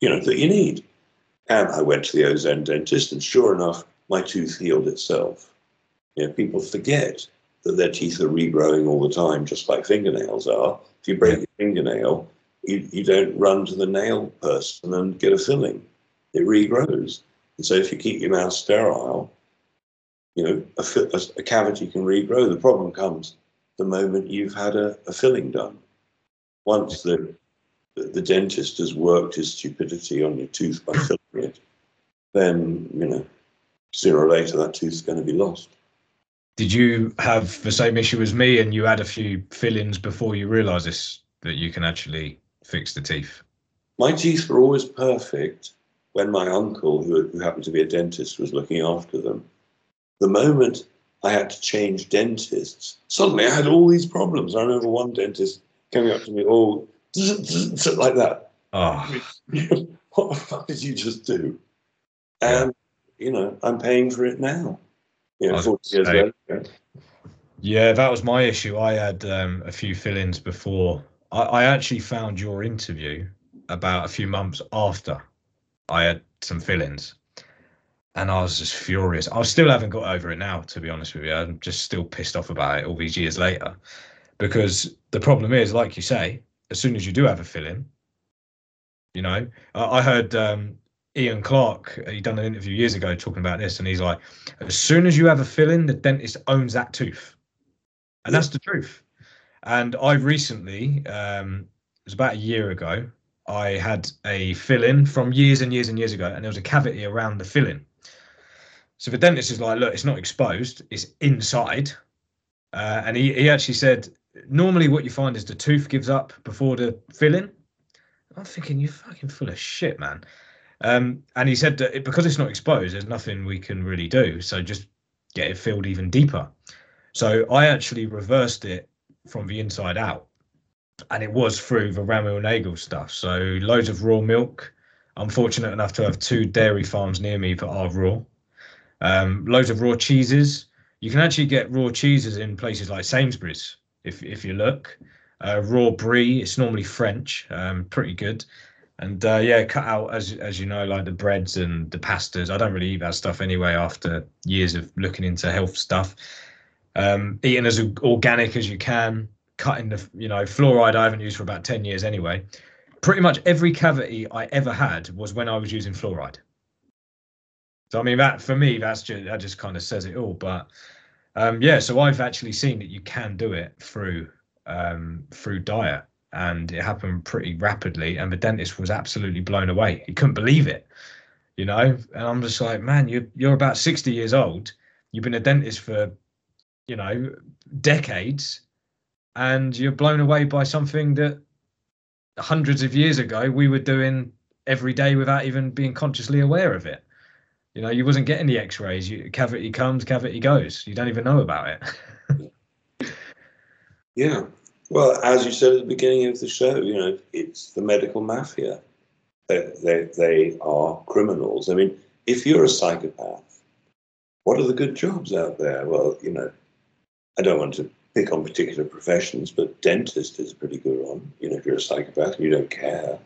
you know, that you need. And I went to the ozone dentist, and sure enough, my tooth healed itself. You know, people forget that their teeth are regrowing all the time, just like fingernails are. If you break your fingernail, you, you don't run to the nail person and get a filling. It regrows. And so if you keep your mouth sterile, you know, a, a, a cavity can regrow. The problem comes the moment you've had a, a filling done. Once the, the, the dentist has worked his stupidity on your tooth by filling it, then, you know, sooner or later that tooth's going to be lost. Did you have the same issue as me and you had a few fillings before you realised this, that you can actually fix the teeth? My teeth were always perfect when my uncle, who, who happened to be a dentist, was looking after them. The moment I had to change dentists, suddenly I had all these problems. I remember one dentist coming up to me, oh, like that. Oh. what the fuck did you just do? And, you know, I'm paying for it now. You know, 40 years later. Yeah, that was my issue. I had um, a few fill-ins before. I, I, actually found your interview about a few months after I had some fill-ins, and I was just furious. I still haven't got over it now, to be honest with you. I'm just still pissed off about it all these years later, because the problem is, like you say, as soon as you do have a fill-in, you know, I, I heard um, Ian Clark, he done an interview years ago talking about this, and he's like, as soon as you have a fill-in, the dentist owns that tooth, and that's the truth. And I recently, um, it was about a year ago, I had a fill-in from years and years and years ago, and there was a cavity around the fill-in. So the dentist is like, look, it's not exposed, it's inside. Uh, and he, he actually said, normally what you find is the tooth gives up before the filling. I'm thinking, you're fucking full of shit, man. Um, and he said that it, because it's not exposed, there's nothing we can really do. So just get it filled even deeper. So I actually reversed it from the inside out. And it was through the Ramiel Nagel stuff. So loads of raw milk. I'm fortunate enough to have two dairy farms near me that are raw. Um, loads of raw cheeses. You can actually get raw cheeses in places like Sainsbury's if if you look. Uh, raw brie, it's normally French, um, pretty good. And uh, yeah, cut out as as you know, like the breads and the pastas. I don't really eat that stuff anyway. After years of looking into health stuff, um, eating as organic as you can, cutting the you know fluoride I haven't used for about ten years anyway. Pretty much every cavity I ever had was when I was using fluoride. So I mean that for me, that's just that just kind of says it all. But um, yeah, so I've actually seen that you can do it through um, through diet, and it happened pretty rapidly. And the dentist was absolutely blown away. He couldn't believe it, you know. And I'm just like, man, you're you're about 60 years old. You've been a dentist for, you know, decades, and you're blown away by something that hundreds of years ago we were doing every day without even being consciously aware of it. You know, you wasn't getting the X-rays. You, cavity comes, cavity goes. You don't even know about it. yeah. Well, as you said at the beginning of the show, you know, it's the medical mafia. They, they, they are criminals. I mean, if you're a psychopath, what are the good jobs out there? Well, you know, I don't want to pick on particular professions, but dentist is a pretty good one. You know, if you're a psychopath and you don't care,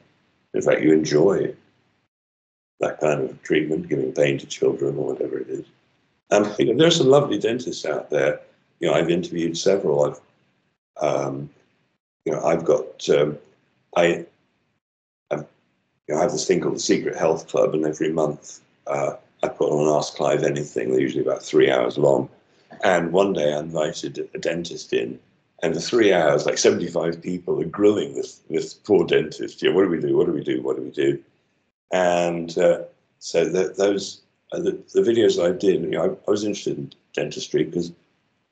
in fact, you enjoy that kind of treatment, giving pain to children or whatever it is. Um, you know, there are some lovely dentists out there. You know, I've interviewed several. I've, um, you know, I've got, um, I, I've, you know, I have this thing called the Secret Health Club, and every month uh, I put on Ask Clive Anything. They're usually about three hours long. And one day I invited a dentist in, and for three hours, like 75 people are grilling this this poor dentist. Yeah, what do we do? What do we do? What do we do? And uh, so the, those uh, the, the videos I did, you know, I, I, was interested in dentistry because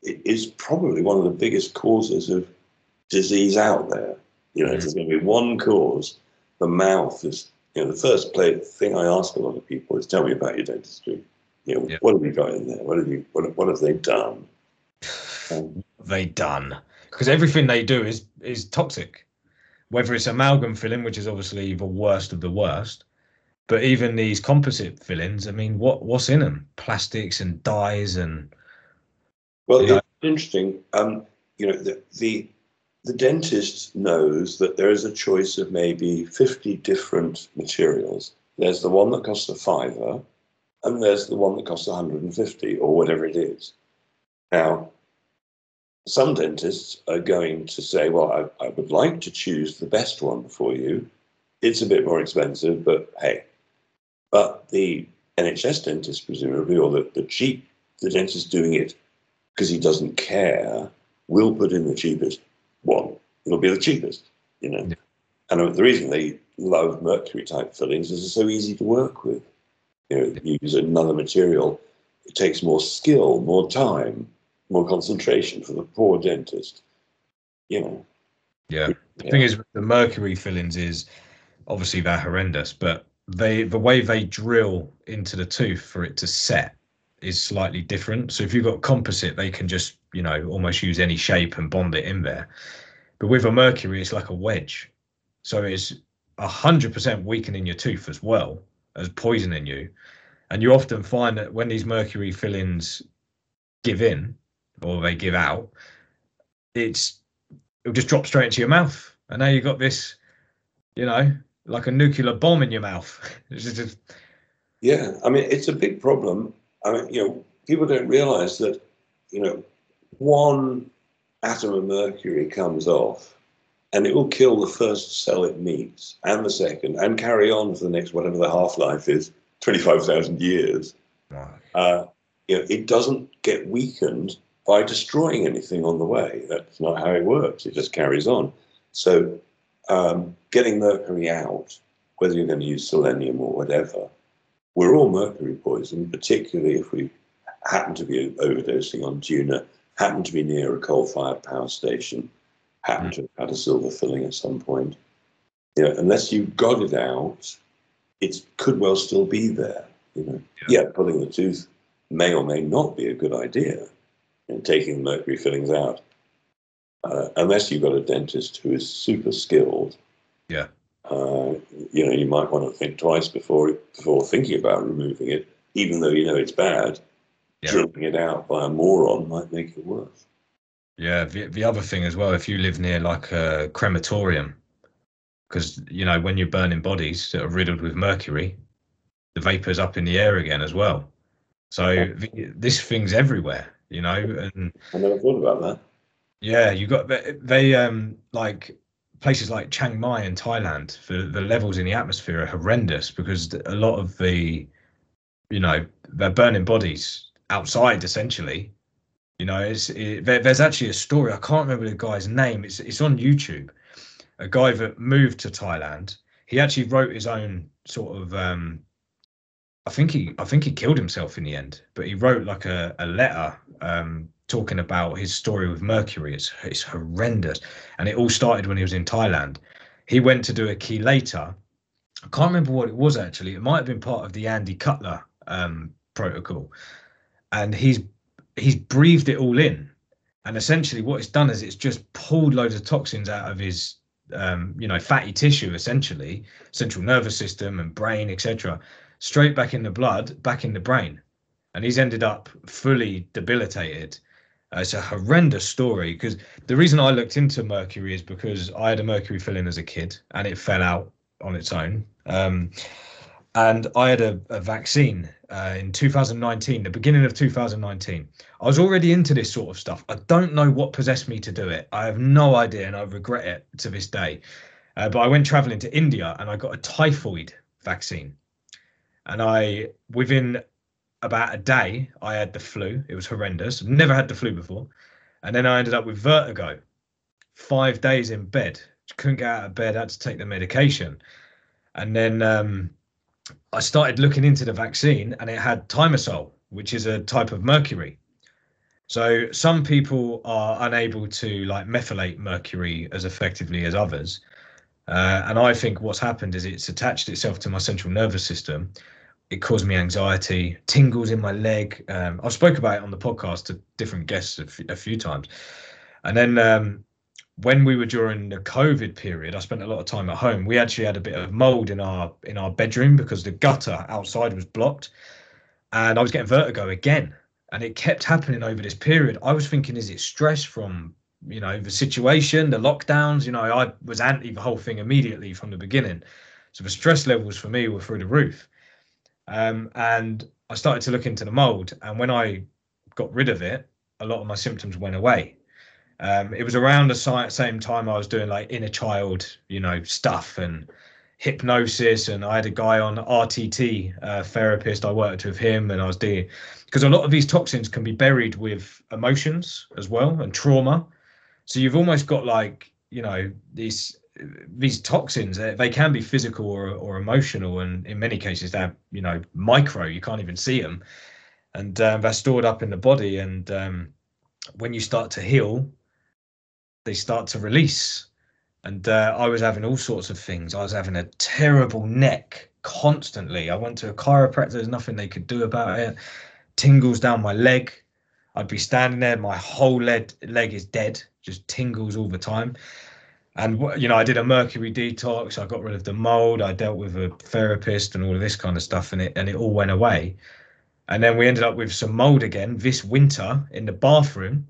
it is probably one of the biggest causes of disease out there. You know, mm-hmm. if there's going to be one cause, the mouth is. You know, the first play, thing I ask a lot of people is, "Tell me about your dentistry." You know, what have you got in there? What have you? What, what have they done? Um, they done because everything they do is is toxic. Whether it's amalgam filling, which is obviously the worst of the worst, but even these composite fillings, I mean, what what's in them? Plastics and dyes and. Well, it's know. interesting. Um, you know, the, the the dentist knows that there is a choice of maybe 50 different materials. There's the one that costs a fiver, and there's the one that costs 150 or whatever it is. Now, some dentists are going to say, well, I, I would like to choose the best one for you. It's a bit more expensive, but hey. But the NHS dentist, presumably, or the, the cheap, the dentist doing it because he doesn't care, will put in the cheapest one. It'll be the cheapest, you know. Yeah. And uh, the reason they love mercury type fillings is it's so easy to work with. You know, you use another material, it takes more skill, more time, more concentration for the poor dentist. You know. Yeah. The yeah. thing is, the mercury fillings is obviously they're horrendous, but they the way they drill into the tooth for it to set is slightly different. So if you've got composite, they can just you know almost use any shape and bond it in there. But with a mercury, it's like a wedge, so it's a hundred percent weakening your tooth as well as poisoning you. And you often find that when these mercury fillings give in or they give out, it's it'll just drop straight into your mouth. And now you've got this, you know, like a nuclear bomb in your mouth. just... Yeah, I mean, it's a big problem. I mean, you know, people don't realize that, you know, one atom of mercury comes off and it will kill the first cell it meets and the second and carry on for the next whatever the half-life is 25,000 years. Wow. uh, you know, it doesn't get weakened by destroying anything on the way. That's not how it works. It just carries on. So um, getting mercury out whether you're going to use selenium or whatever we're all mercury poisoned particularly if we happen to be overdosing on tuna happen to be near a coal-fired power station happen to have had a silver filling at some point. You know, unless you got it out, it could well still be there. You know, yeah, yeah pulling the tooth may or may not be a good idea, and taking the mercury fillings out, uh, unless you've got a dentist who is super skilled. Yeah. Uh, you know, you might want to think twice before before thinking about removing it, even though you know it's bad. Yeah. It out by a moron might make it worse. Yeah, the, the other thing as well, if you live near like a crematorium, because you know when you're burning bodies that are riddled with mercury, the vapor's up in the air again as well. So the, this thing's everywhere, you know. And I never thought about that. Yeah, you got they, they um like places like Chiang Mai in Thailand. The the levels in the atmosphere are horrendous because a lot of the, you know, they're burning bodies outside essentially You know, it's it, there, there's actually a story. I can't remember the guy's name. It's it's on YouTube. A guy that moved to Thailand. He actually wrote his own sort of. Um, I think he I think he killed himself in the end, but he wrote like a, a letter um, talking about his story with Mercury. It's it's horrendous, and it all started when he was in Thailand. He went to do a chelator. I can't remember what it was actually. It might have been part of the Andy Cutler um, protocol, and he's he's breathed it all in, and essentially what it's done is it's just pulled loads of toxins out of his um, you know fatty tissue, essentially central nervous system and brain, etc., straight back in the blood, back in the brain, and he's ended up fully debilitated. Uh, it's a horrendous story because the reason I looked into mercury is because I had a mercury filling as a kid and it fell out on its own. Um, and I had a, a vaccine uh, in 2019, the beginning of 2019. I was already into this sort of stuff. I don't know what possessed me to do it. I have no idea, and I regret it to this day. Uh, but I went traveling to India and I got a typhoid vaccine. And I, within about a day, I had the flu. It was horrendous. Never had the flu before. And then I ended up with vertigo. Five days in bed. Couldn't get out of bed. Had to take the medication. And then um, I started looking into the vaccine and it had thimerosal, which is a type of mercury. So some people are unable to like methylate mercury as effectively as others. Uh, and I think what's happened is it's attached itself to my central nervous system. It caused me anxiety, tingles in my leg. Um, I've spoke about it on the podcast to different guests a, f- a few times. And then um, when we were during the COVID period, I spent a lot of time at home. We actually had a bit of mold in our in our bedroom because the gutter outside was blocked, and I was getting vertigo again, and it kept happening over this period. I was thinking, is it stress from you know the situation, the lockdowns? You know, I was anti the whole thing immediately from the beginning, so the stress levels for me were through the roof, um, and I started to look into the mold, and when I got rid of it, a lot of my symptoms went away um, it was around the same time I was doing like inner child, you know, stuff and hypnosis. And I had a guy on RTT uh, therapist. I worked with him, and I was doing because a lot of these toxins can be buried with emotions as well and trauma. So you've almost got like you know these these toxins they can be physical or, or emotional and in many cases they're you know micro you can't even see them and um, they're stored up in the body and um, when you start to heal they start to release. And uh, I was having all sorts of things. I was having a terrible neck constantly. I went to a chiropractor. There's nothing they could do about it. Tingles down my leg. I'd be standing there. My whole leg leg is dead. Just tingles all the time. And you know, I did a mercury detox. I got rid of the mold. I dealt with a therapist and all of this kind of stuff, and it and it all went away. And then we ended up with some mold again this winter in the bathroom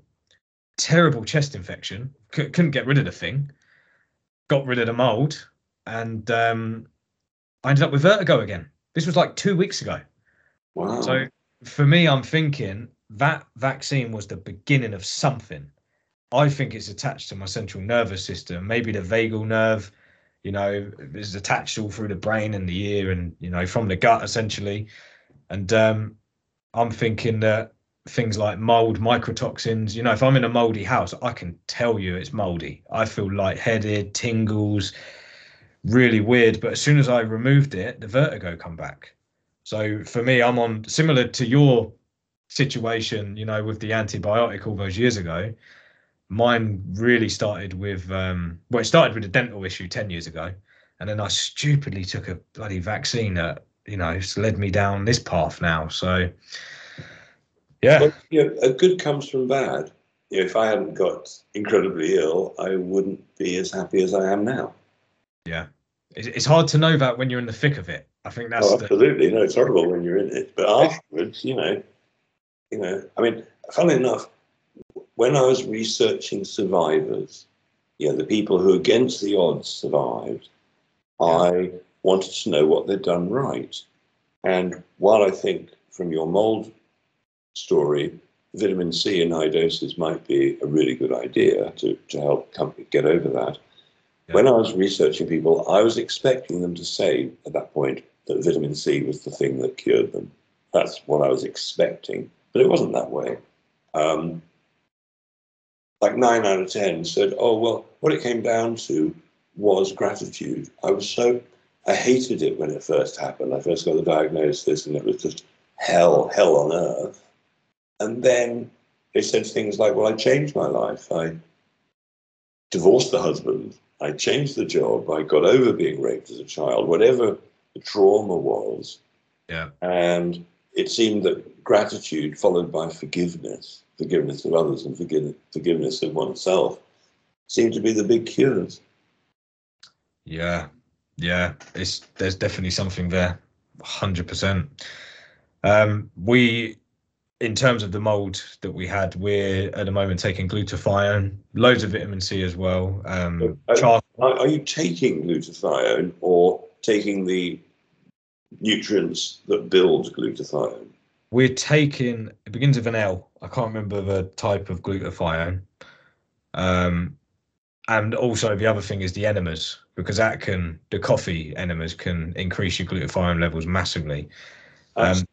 terrible chest infection. C- couldn't get rid of the thing. Got rid of the mold, and um, I ended up with vertigo again. This was like two weeks ago. Wow. So for me, I'm thinking that vaccine was the beginning of something. I think it's attached to my central nervous system, maybe the vagal nerve. You know, is attached all through the brain and the ear, and you know, from the gut essentially. And um, I'm thinking that things like mold, mycotoxins. You know, if I'm in a moldy house, I can tell you it's moldy. I feel lightheaded, tingles, really weird. But as soon as I removed it, the vertigo come back. So for me, I'm on similar to your situation, you know, with the antibiotic all those years ago. Mine really started with um, well, it started with a dental issue ten years ago, and then I stupidly took a bloody vaccine that you know it's led me down this path now. So yeah. But, you know, a good comes from bad. You know, if I hadn't got incredibly ill, I wouldn't be as happy as I am now. Yeah. It's hard to know that when you're in the thick of it. I think that's oh, absolutely. The... No, it's horrible when you're in it. But afterwards, you know, you know, I mean, funnily enough, when I was researching survivors, you know, the people who against the odds survived, yeah. I wanted to know what they'd done right. And while I think from your mold story, vitamin C in high doses might be a really good idea to, to help get over that. Yeah. When I was researching people, I was expecting them to say at that point that vitamin C was the thing that cured them. That's what I was expecting, but it wasn't that way. Um, like nine out of 10 said, oh, well, what it came down to was gratitude. I was so, I hated it when it first happened. I first got the diagnosis and it was just hell, hell on earth. And then they said things like, well, I changed my life. I divorced the husband. I changed the job. I got over being raped as a child, whatever the trauma was. Yeah. And it seemed that gratitude followed by forgiveness, forgiveness of others and forgive, forgiveness of oneself, seemed to be the big cures. Yeah. Yeah. It's there's definitely something there. Hundred percent. Um, we in terms of the mold that we had, we're at the moment taking glutathione, loads of vitamin C as well. Um, are, are, you taking glutathione or taking the nutrients that build glutathione? We're taking it begins with an L. I can't remember the type of glutathione. Um, and also the other thing is the enemas because that can the coffee enemas can increase your glutathione levels massively. Um,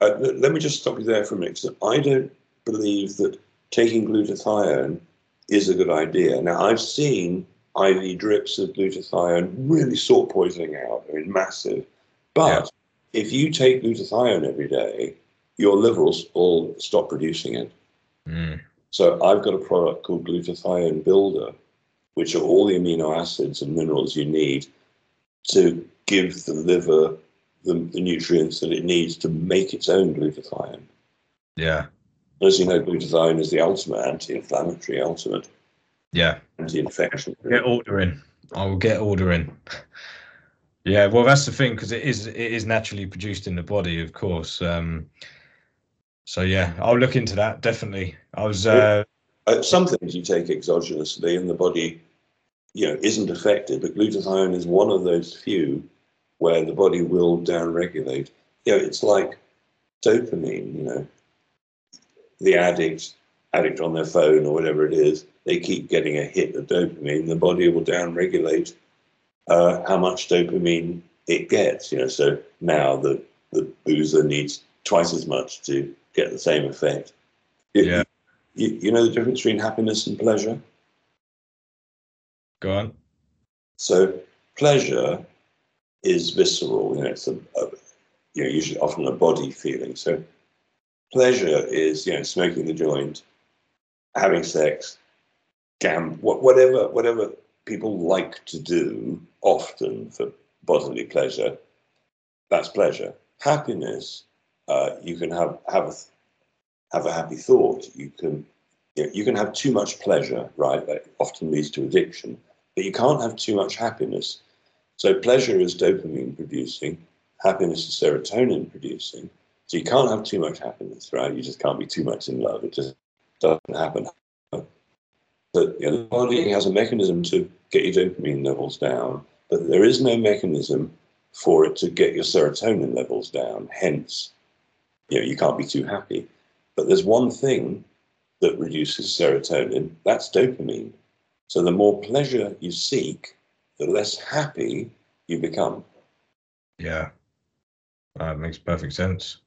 uh, let me just stop you there for a minute. I don't believe that taking glutathione is a good idea. Now, I've seen IV drips of glutathione really sort poisoning out. I mean, massive. But yeah. if you take glutathione every day, your liver will, will stop producing it. Mm. So I've got a product called Glutathione Builder, which are all the amino acids and minerals you need to give the liver the, the nutrients that it needs to make its own glutathione. Yeah. As you know, glutathione is the ultimate anti-inflammatory, ultimate yeah anti-infection. Get ordering. I will get ordering. yeah, well, that's the thing because it is it is naturally produced in the body, of course. Um, so yeah, I'll look into that definitely. I was uh, uh, some things you take exogenously and the body, you know, isn't affected, but glutathione is one of those few where the body will downregulate. You know, it's like dopamine, you know. The addict, addict on their phone or whatever it is, they keep getting a hit of dopamine, the body will downregulate uh, how much dopamine it gets. You know, so now the, the boozer needs twice as much to get the same effect. yeah. You, you know the difference between happiness and pleasure? Go on. So pleasure is visceral. You know, it's a, a you know usually often a body feeling. So pleasure is you know smoking the joint, having sex, gam whatever whatever people like to do often for bodily pleasure. That's pleasure. Happiness, uh, you can have have a, have a happy thought. You can you, know, you can have too much pleasure, right? That often leads to addiction. But you can't have too much happiness so pleasure is dopamine producing, happiness is serotonin producing. So you can't have too much happiness, right? You just can't be too much in love. It just doesn't happen. But you know, the body has a mechanism to get your dopamine levels down, but there is no mechanism for it to get your serotonin levels down. Hence, you know, you can't be too happy. But there's one thing that reduces serotonin, that's dopamine. So the more pleasure you seek, the less happy you become. Yeah, that makes perfect sense.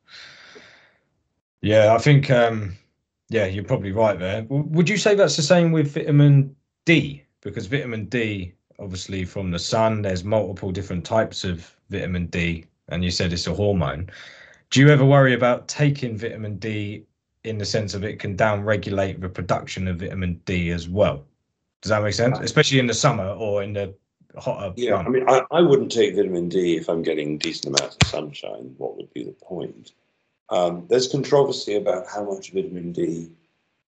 Yeah, I think, um, yeah, you're probably right there. Would you say that's the same with vitamin D? Because vitamin D, obviously, from the sun, there's multiple different types of vitamin D, and you said it's a hormone. Do you ever worry about taking vitamin D in the sense of it can downregulate the production of vitamin D as well? Does that make sense? Especially in the summer or in the hotter. Yeah, I mean, I, I wouldn't take vitamin D if I'm getting decent amounts of sunshine. What would be the point? Um, there's controversy about how much vitamin D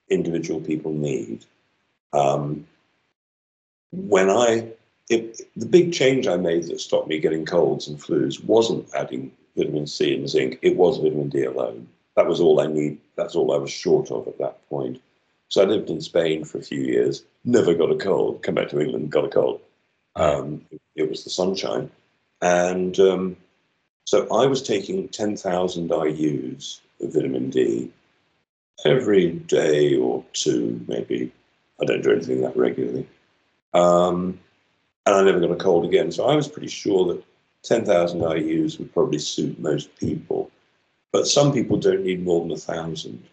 individual people need. Um, when I, it, the big change I made that stopped me getting colds and flus wasn't adding vitamin C and zinc, it was vitamin D alone. That was all I need. That's all I was short of at that point. So I lived in Spain for a few years, never got a cold, come back to England, got a cold. Um, it was the sunshine. And um, so I was taking 10,000 IUs of vitamin D every day or two, maybe. I don't do anything that regularly. Um, and I never got a cold again. So I was pretty sure that 10,000 IUs would probably suit most people. But some people don't need more than a thousand.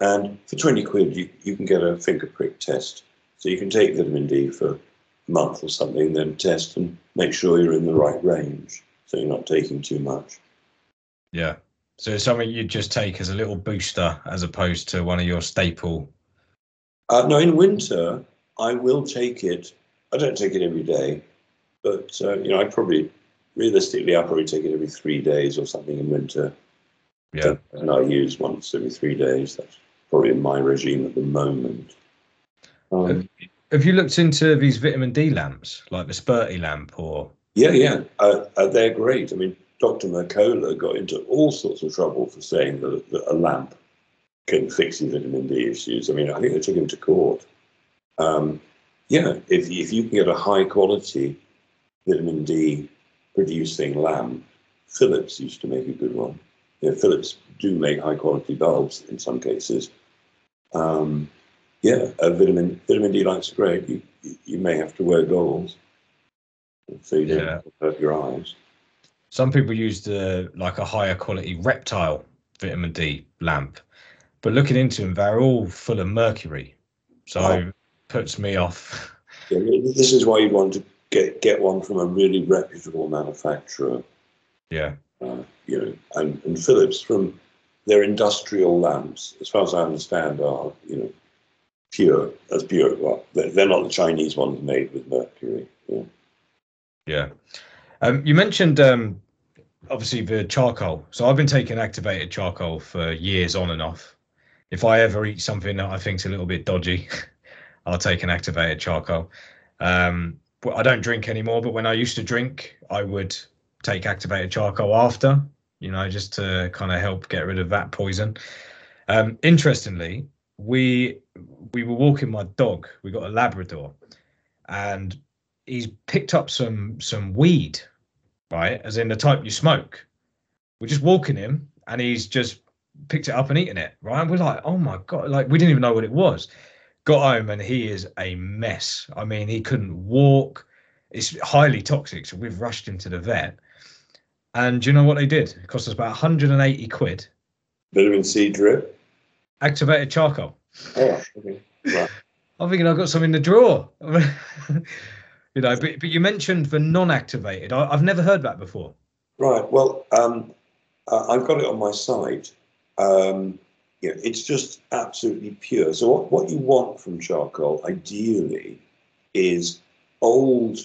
And for 20 quid, you, you can get a finger prick test. So you can take vitamin D for month or something, then test and make sure you're in the right range. So you're not taking too much. Yeah. So it's something you just take as a little booster as opposed to one of your staple. Uh, no, in winter, I will take it. I don't take it every day, but uh, you know, I probably realistically, I probably take it every three days or something in winter. Yeah. And I use once every three days. That's probably in my regime at the moment. Um, Have you looked into these vitamin D lamps, like the Sperti lamp, or yeah, yeah, uh, uh, they're great. I mean, Dr. Mercola got into all sorts of trouble for saying that, that a lamp can fix your vitamin D issues. I mean, I think they took him to court. Um, yeah, if, if you can get a high quality vitamin D producing lamp, Philips used to make a good one. Yeah, Philips do make high quality bulbs in some cases. Um, yeah, a vitamin vitamin D lights great. You, you may have to wear goggles so you don't Yeah. hurt your eyes. some people use the like a higher quality reptile vitamin D lamp, but looking into them, they're all full of mercury, so Oh. it puts me off. Yeah, this is why you want to get get one from a really reputable manufacturer. Yeah, Uh, you know, and, and Philips from their industrial lamps, as far as I understand, are you know pure as pure. Well, they're, not the Chinese ones made with mercury. Yeah. yeah. Um, you mentioned um, obviously the charcoal. So I've been taking activated charcoal for years on and off. If I ever eat something that I think's a little bit dodgy, I'll take an activated charcoal. Um, but I don't drink anymore. But when I used to drink, I would take activated charcoal after, you know, just to kind of help get rid of that poison. Um, interestingly, we we were walking my dog. We got a Labrador, and he's picked up some some weed, right? As in the type you smoke. We're just walking him, and he's just picked it up and eaten it, right? And we're like, oh my god, like we didn't even know what it was. Got home and he is a mess. I mean, he couldn't walk. It's highly toxic, so we've rushed him to the vet. And do you know what they did? It cost us about 180 quid. Vitamin C drip. Activated charcoal. Oh, okay. Right. I'm thinking I've got some in the drawer. you know, but, but you mentioned the non-activated. I, I've never heard that before. Right. Well, um, uh, I've got it on my site. Um, yeah, it's just absolutely pure. So what, what you want from charcoal, ideally, is old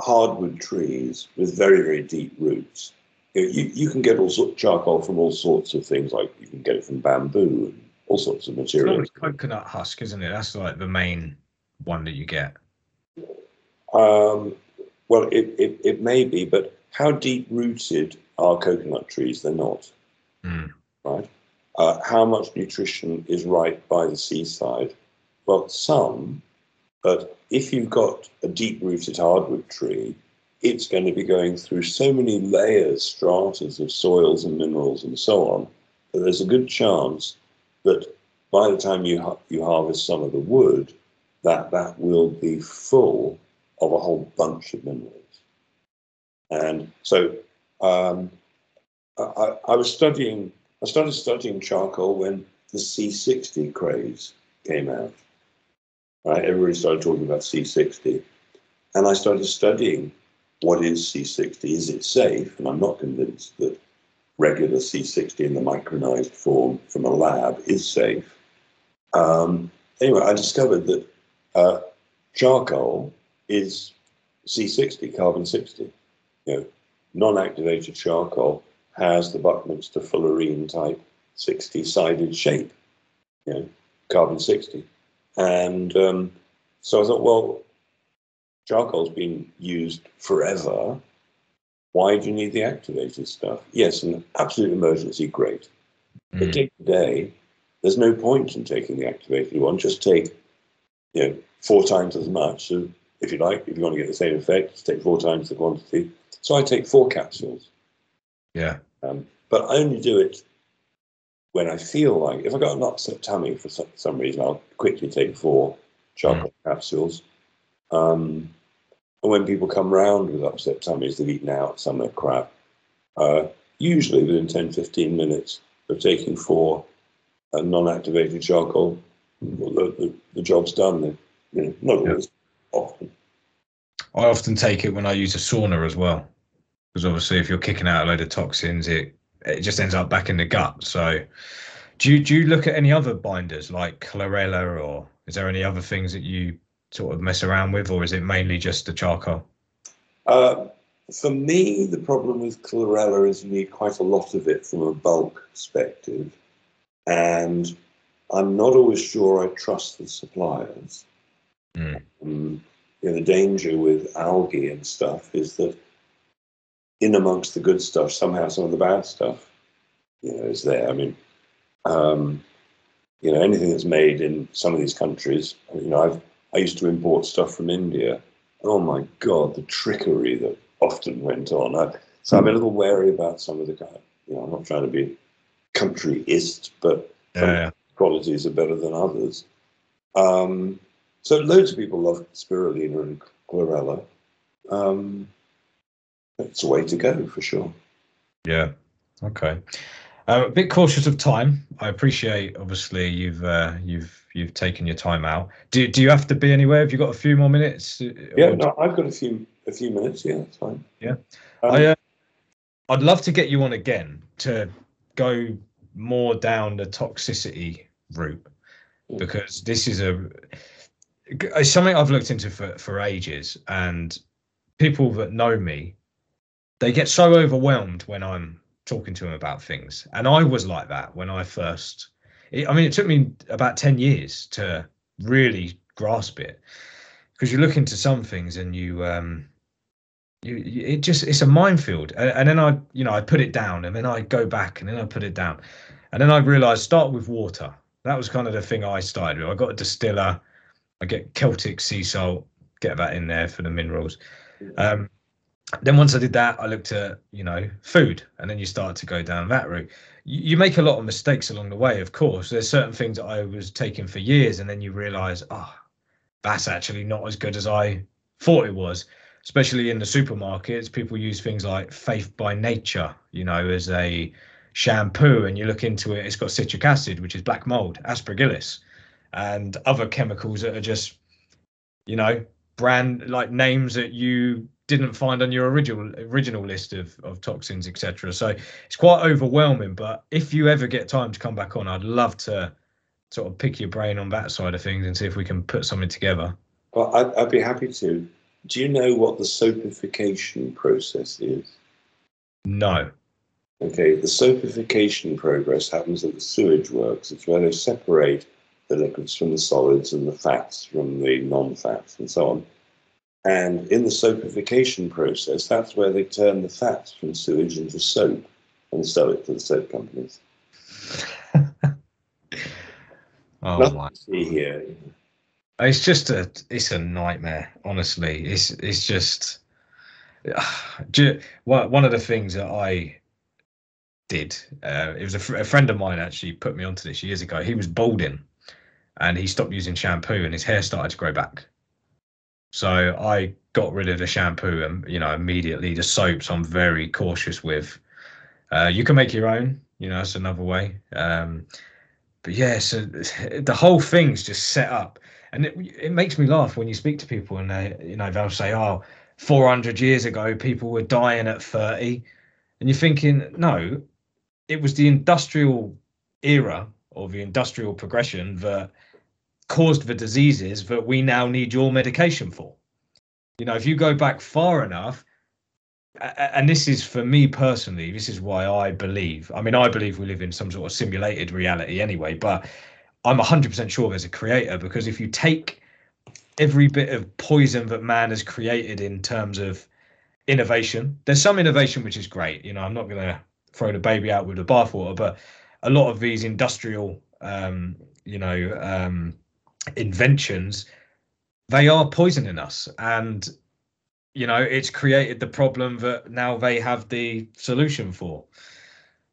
hardwood trees with very, very deep roots. You, know, you, you can get all sort charcoal from all sorts of things, like you can get it from bamboo and all sorts of It's materials. always coconut husk, isn't it? That's like the main one that you get. Um, well, it, it, it may be, but how deep rooted are coconut trees? They're not. Mm. right? Uh, how much nutrition is right by the seaside? Well, some, but if you've got a deep rooted hardwood tree, it's going to be going through so many layers, stratas of soils and minerals and so on, that there's a good chance that by the time you, ha- you harvest some of the wood, that that will be full of a whole bunch of minerals. And so um, I, I was studying I started studying charcoal when the C60 craze came out. Right, everybody started talking about C60, and I started studying what is C60. Is it safe? And I'm not convinced that regular C60 in the micronized form from a lab is safe. Um, anyway, I discovered that uh, charcoal is C60, carbon 60. You know, non-activated charcoal has the Buckminster fullerene type 60 sided shape, you know, carbon 60. And um, so I thought, well, charcoal's been used forever. Why do you need the activated stuff? Yes, an absolute emergency, great. But Mm. day to day, there's no point in taking the activated one. Just take, you know, four times as much. So if you like, if you want to get the same effect, just take four times the quantity. So I take four capsules. Yeah. Um, but I only do it when I feel like if I got an upset tummy for some, reason, I'll quickly take four chocolate capsules. Um, and when people come round with upset tummies, they've eaten out, some are crap. Uh, usually within 10, 15 minutes of taking four a non-activated charcoal, the, the, the job's done. You know, not always, yeah. often. I often take it when I use a sauna as well, because obviously if you're kicking out a load of toxins, it it just ends up back in the gut. So, do you do you look at any other binders like chlorella, or is there any other things that you sort of mess around with, or is it mainly just the charcoal? Uh, for me, the problem with chlorella is you need quite a lot of it from a bulk perspective, and I'm not always sure I trust the suppliers. Mm. Um, you know, the danger with algae and stuff is that in amongst the good stuff, somehow some of the bad stuff, you know, is there. I mean, um, you know, anything that's made in some of these countries, you know, I've I used to import stuff from India. Oh my God, the trickery that often went on. I, so I'm a little wary about some of the kind. You know, I'm not trying to be countryist, but yeah. qualities are better than others. Um, so loads of people love spirulina and chlorella. Um, it's a way to go for sure. Yeah. Okay. Uh, a bit cautious of time. I appreciate, obviously, you've uh, you've you've taken your time out. Do do you have to be anywhere? Have you got a few more minutes? Yeah, no, I've got a few a few minutes. Yeah, that's fine. Yeah. Um, I uh, I'd love to get you on again to go more down the toxicity route because this is a it's something I've looked into for, for ages, and people that know me, they get so overwhelmed when I'm talking to him about things, and I was like that when I first. It, I mean, it took me about ten years to really grasp it, because you look into some things and you, um, you, you it just it's a minefield, and, and then I, you know, I put it down, and then I go back, and then I put it down, and then I realized start with water. That was kind of the thing I started with. I got a distiller I get Celtic sea salt, get that in there for the minerals. Um, then once I did that, I looked at you know food, and then you start to go down that route. You, you, make a lot of mistakes along the way, of course. There's certain things that I was taking for years, and then you realise, oh, ah, that's actually not as good as I thought it was. Especially in the supermarkets, people use things like Faith by Nature, you know, as a shampoo, and you look into it, it's got citric acid, which is black mold, aspergillus and other chemicals that are just, you know, brand like names that you didn't find on your original original list of, of toxins, etc. So it's quite overwhelming. But if you ever get time to come back on, I'd love to sort of pick your brain on that side of things and see if we can put something together. Well, I'd, I'd be happy to. Do you know what the soapification process is? No. Okay, the soapification progress happens at the sewage works. It's where they separate the liquids from the solids and the fats from the non-fats and so on. And in the soapification process, that's where they turn the fats from sewage into soap and sell it to the soap companies. oh Nothing my! See here. It's just a it's a nightmare. Honestly, it's it's just one of the things that I did. Uh, it was a, fr- a friend of mine actually put me onto this years ago. He was balding and he stopped using shampoo and his hair started to grow back. So I got rid of the shampoo and you know immediately the soaps I'm very cautious with. Uh, you can make your own, you know, that's another way. Um, but yeah, so the whole thing's just set up, and it, it makes me laugh when you speak to people and they, you know, they'll say, "Oh, 400 years ago, people were dying at 30," and you're thinking, no, it was the industrial era or the industrial progression that caused the diseases that we now need your medication for. You know, if you go back far enough, and this is for me personally, this is why I believe. I mean, I believe we live in some sort of simulated reality anyway, but I'm 100% sure there's a creator because if you take every bit of poison that man has created in terms of innovation, there's some innovation which is great. You know, I'm not going to throw the baby out with the bathwater, but a lot of these industrial, um, you know, um, inventions, they are poisoning us. And, you know, it's created the problem that now they have the solution for.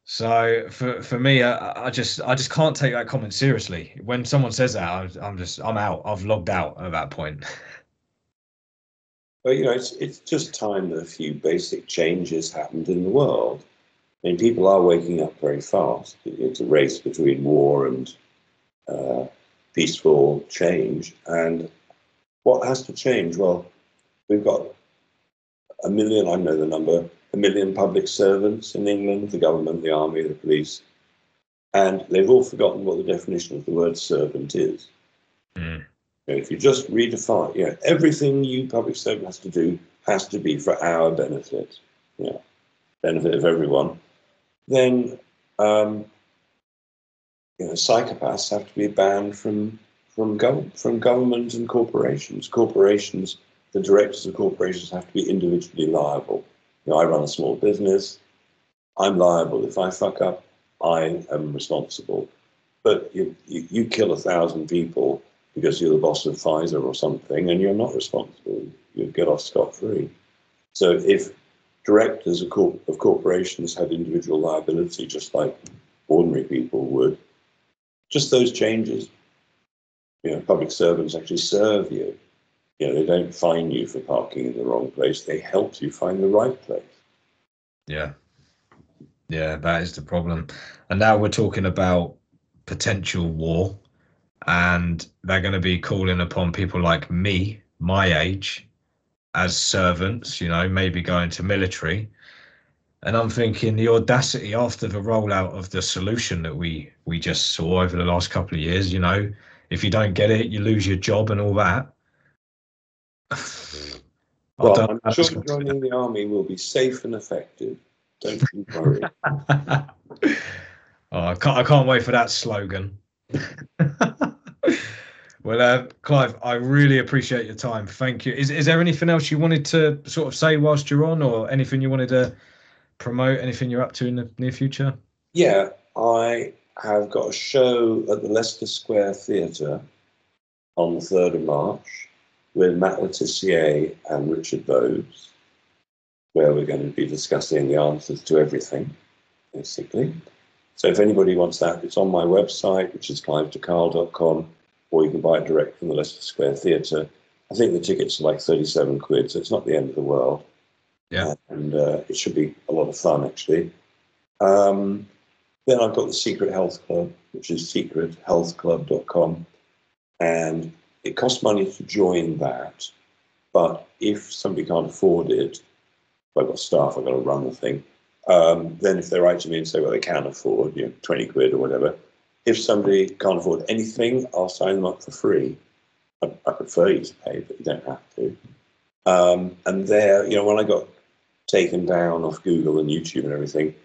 So for for me, I, I, just I just can't take that comment seriously. When someone says that, I, I'm just I'm out. I've logged out at that point. Well, you know, it's it's just time that a few basic changes happened in the world. I mean, people are waking up very fast. It's a race between war and uh, peaceful change. And what has to change? Well, we've got a million, I know the number, a million public servants in England, the government, the army, the police, and they've all forgotten what the definition of the word servant is. Mm. If you just redefine, you know, everything you public servant has to do has to be for our benefit, you know, benefit of everyone then um, you know, psychopaths have to be banned from from, gov- from government and corporations. Corporations, the directors of corporations have to be individually liable. You know, I run a small business. I'm liable. If I fuck up, I am responsible. But you, you, you kill a thousand people because you're the boss of Pfizer or something, and you're not responsible. You get off scot free. So if directors of, of corporations had individual liability, just like ordinary people would. Just those changes. You know, public servants actually serve you. You know, they don't fine you for parking in the wrong place. They help you find the right place. Yeah. Yeah, that is the problem. And now we're talking about potential war, and they're going to be calling upon people like me, my age, as servants, you know, maybe going to military. And I'm thinking the audacity after the rollout of the solution that we we just saw over the last couple of years, you know, if you don't get it, you lose your job and all that. well, I'm sure joining the army will be safe and effective. Don't you worry. oh, I can't I can't wait for that slogan. Well, uh, Clive, I really appreciate your time. Thank you. Is is there anything else you wanted to sort of say whilst you're on, or anything you wanted to promote? Anything you're up to in the near future? Yeah, I have got a show at the Leicester Square Theatre on the third of March with Matt Le Tissier and Richard Vobes, where we're going to be discussing the answers to everything, basically. So if anybody wants that, it's on my website, which is clivedecarle.com or you can buy it direct from the Leicester Square Theatre. I think the tickets are like 37 quid, so it's not the end of the world. Yeah. And uh, it should be a lot of fun, actually. Um, then I've got the Secret Health Club, which is secrethealthclub.com. And it costs money to join that. But if somebody can't afford it, I've got staff, I've got to run the thing. Um, then if they write to me and say, well, they can afford, you know, 20 quid or whatever, if somebody can't afford anything, I'll sign them up for free. I, I prefer you to pay, but you don't have to. Um, and there, you know, when I got taken down off Google and YouTube and everything,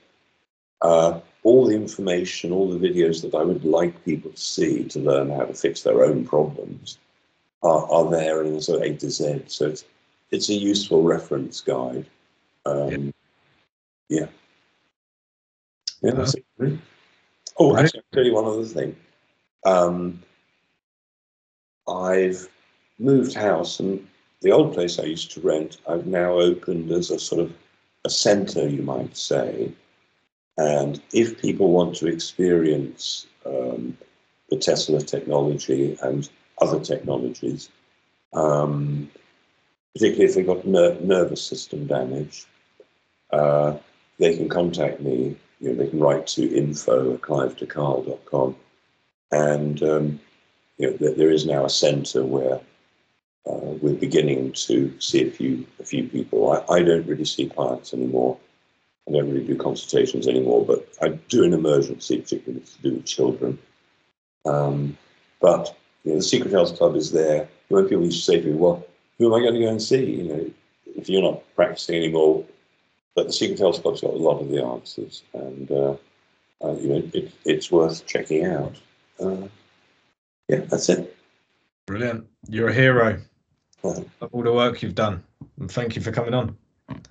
uh, all the information, all the videos that I would like people to see to learn how to fix their own problems are, are there in sort of A to Z. So it's, it's a useful reference guide. Um, yeah. Yeah, that's it. Oh, actually, I'll tell you one other thing. Um, I've moved house, and the old place I used to rent, I've now opened as a sort of a centre, you might say. And if people want to experience um, the Tesla technology and other technologies, um, particularly if they've got ner- nervous system damage, uh, they can contact me you know, they can write to info at clivedecarle.com. And um, you know, there is now a centre where uh, we're beginning to see a few a few people. I, I don't really see clients anymore. I don't really do consultations anymore, but I do an emergency, particularly to do with children. Um, but you know, the Secret Health Club is there. When people used to say to me, "Well, who am I going to go and see?" You know, if you're not practicing anymore, but the Secret Health Club's got a lot of the answers, and uh, uh, you know it, it's worth checking out. Uh, yeah, that's it. Brilliant. You're a hero. All the work you've done, and thank you for coming on.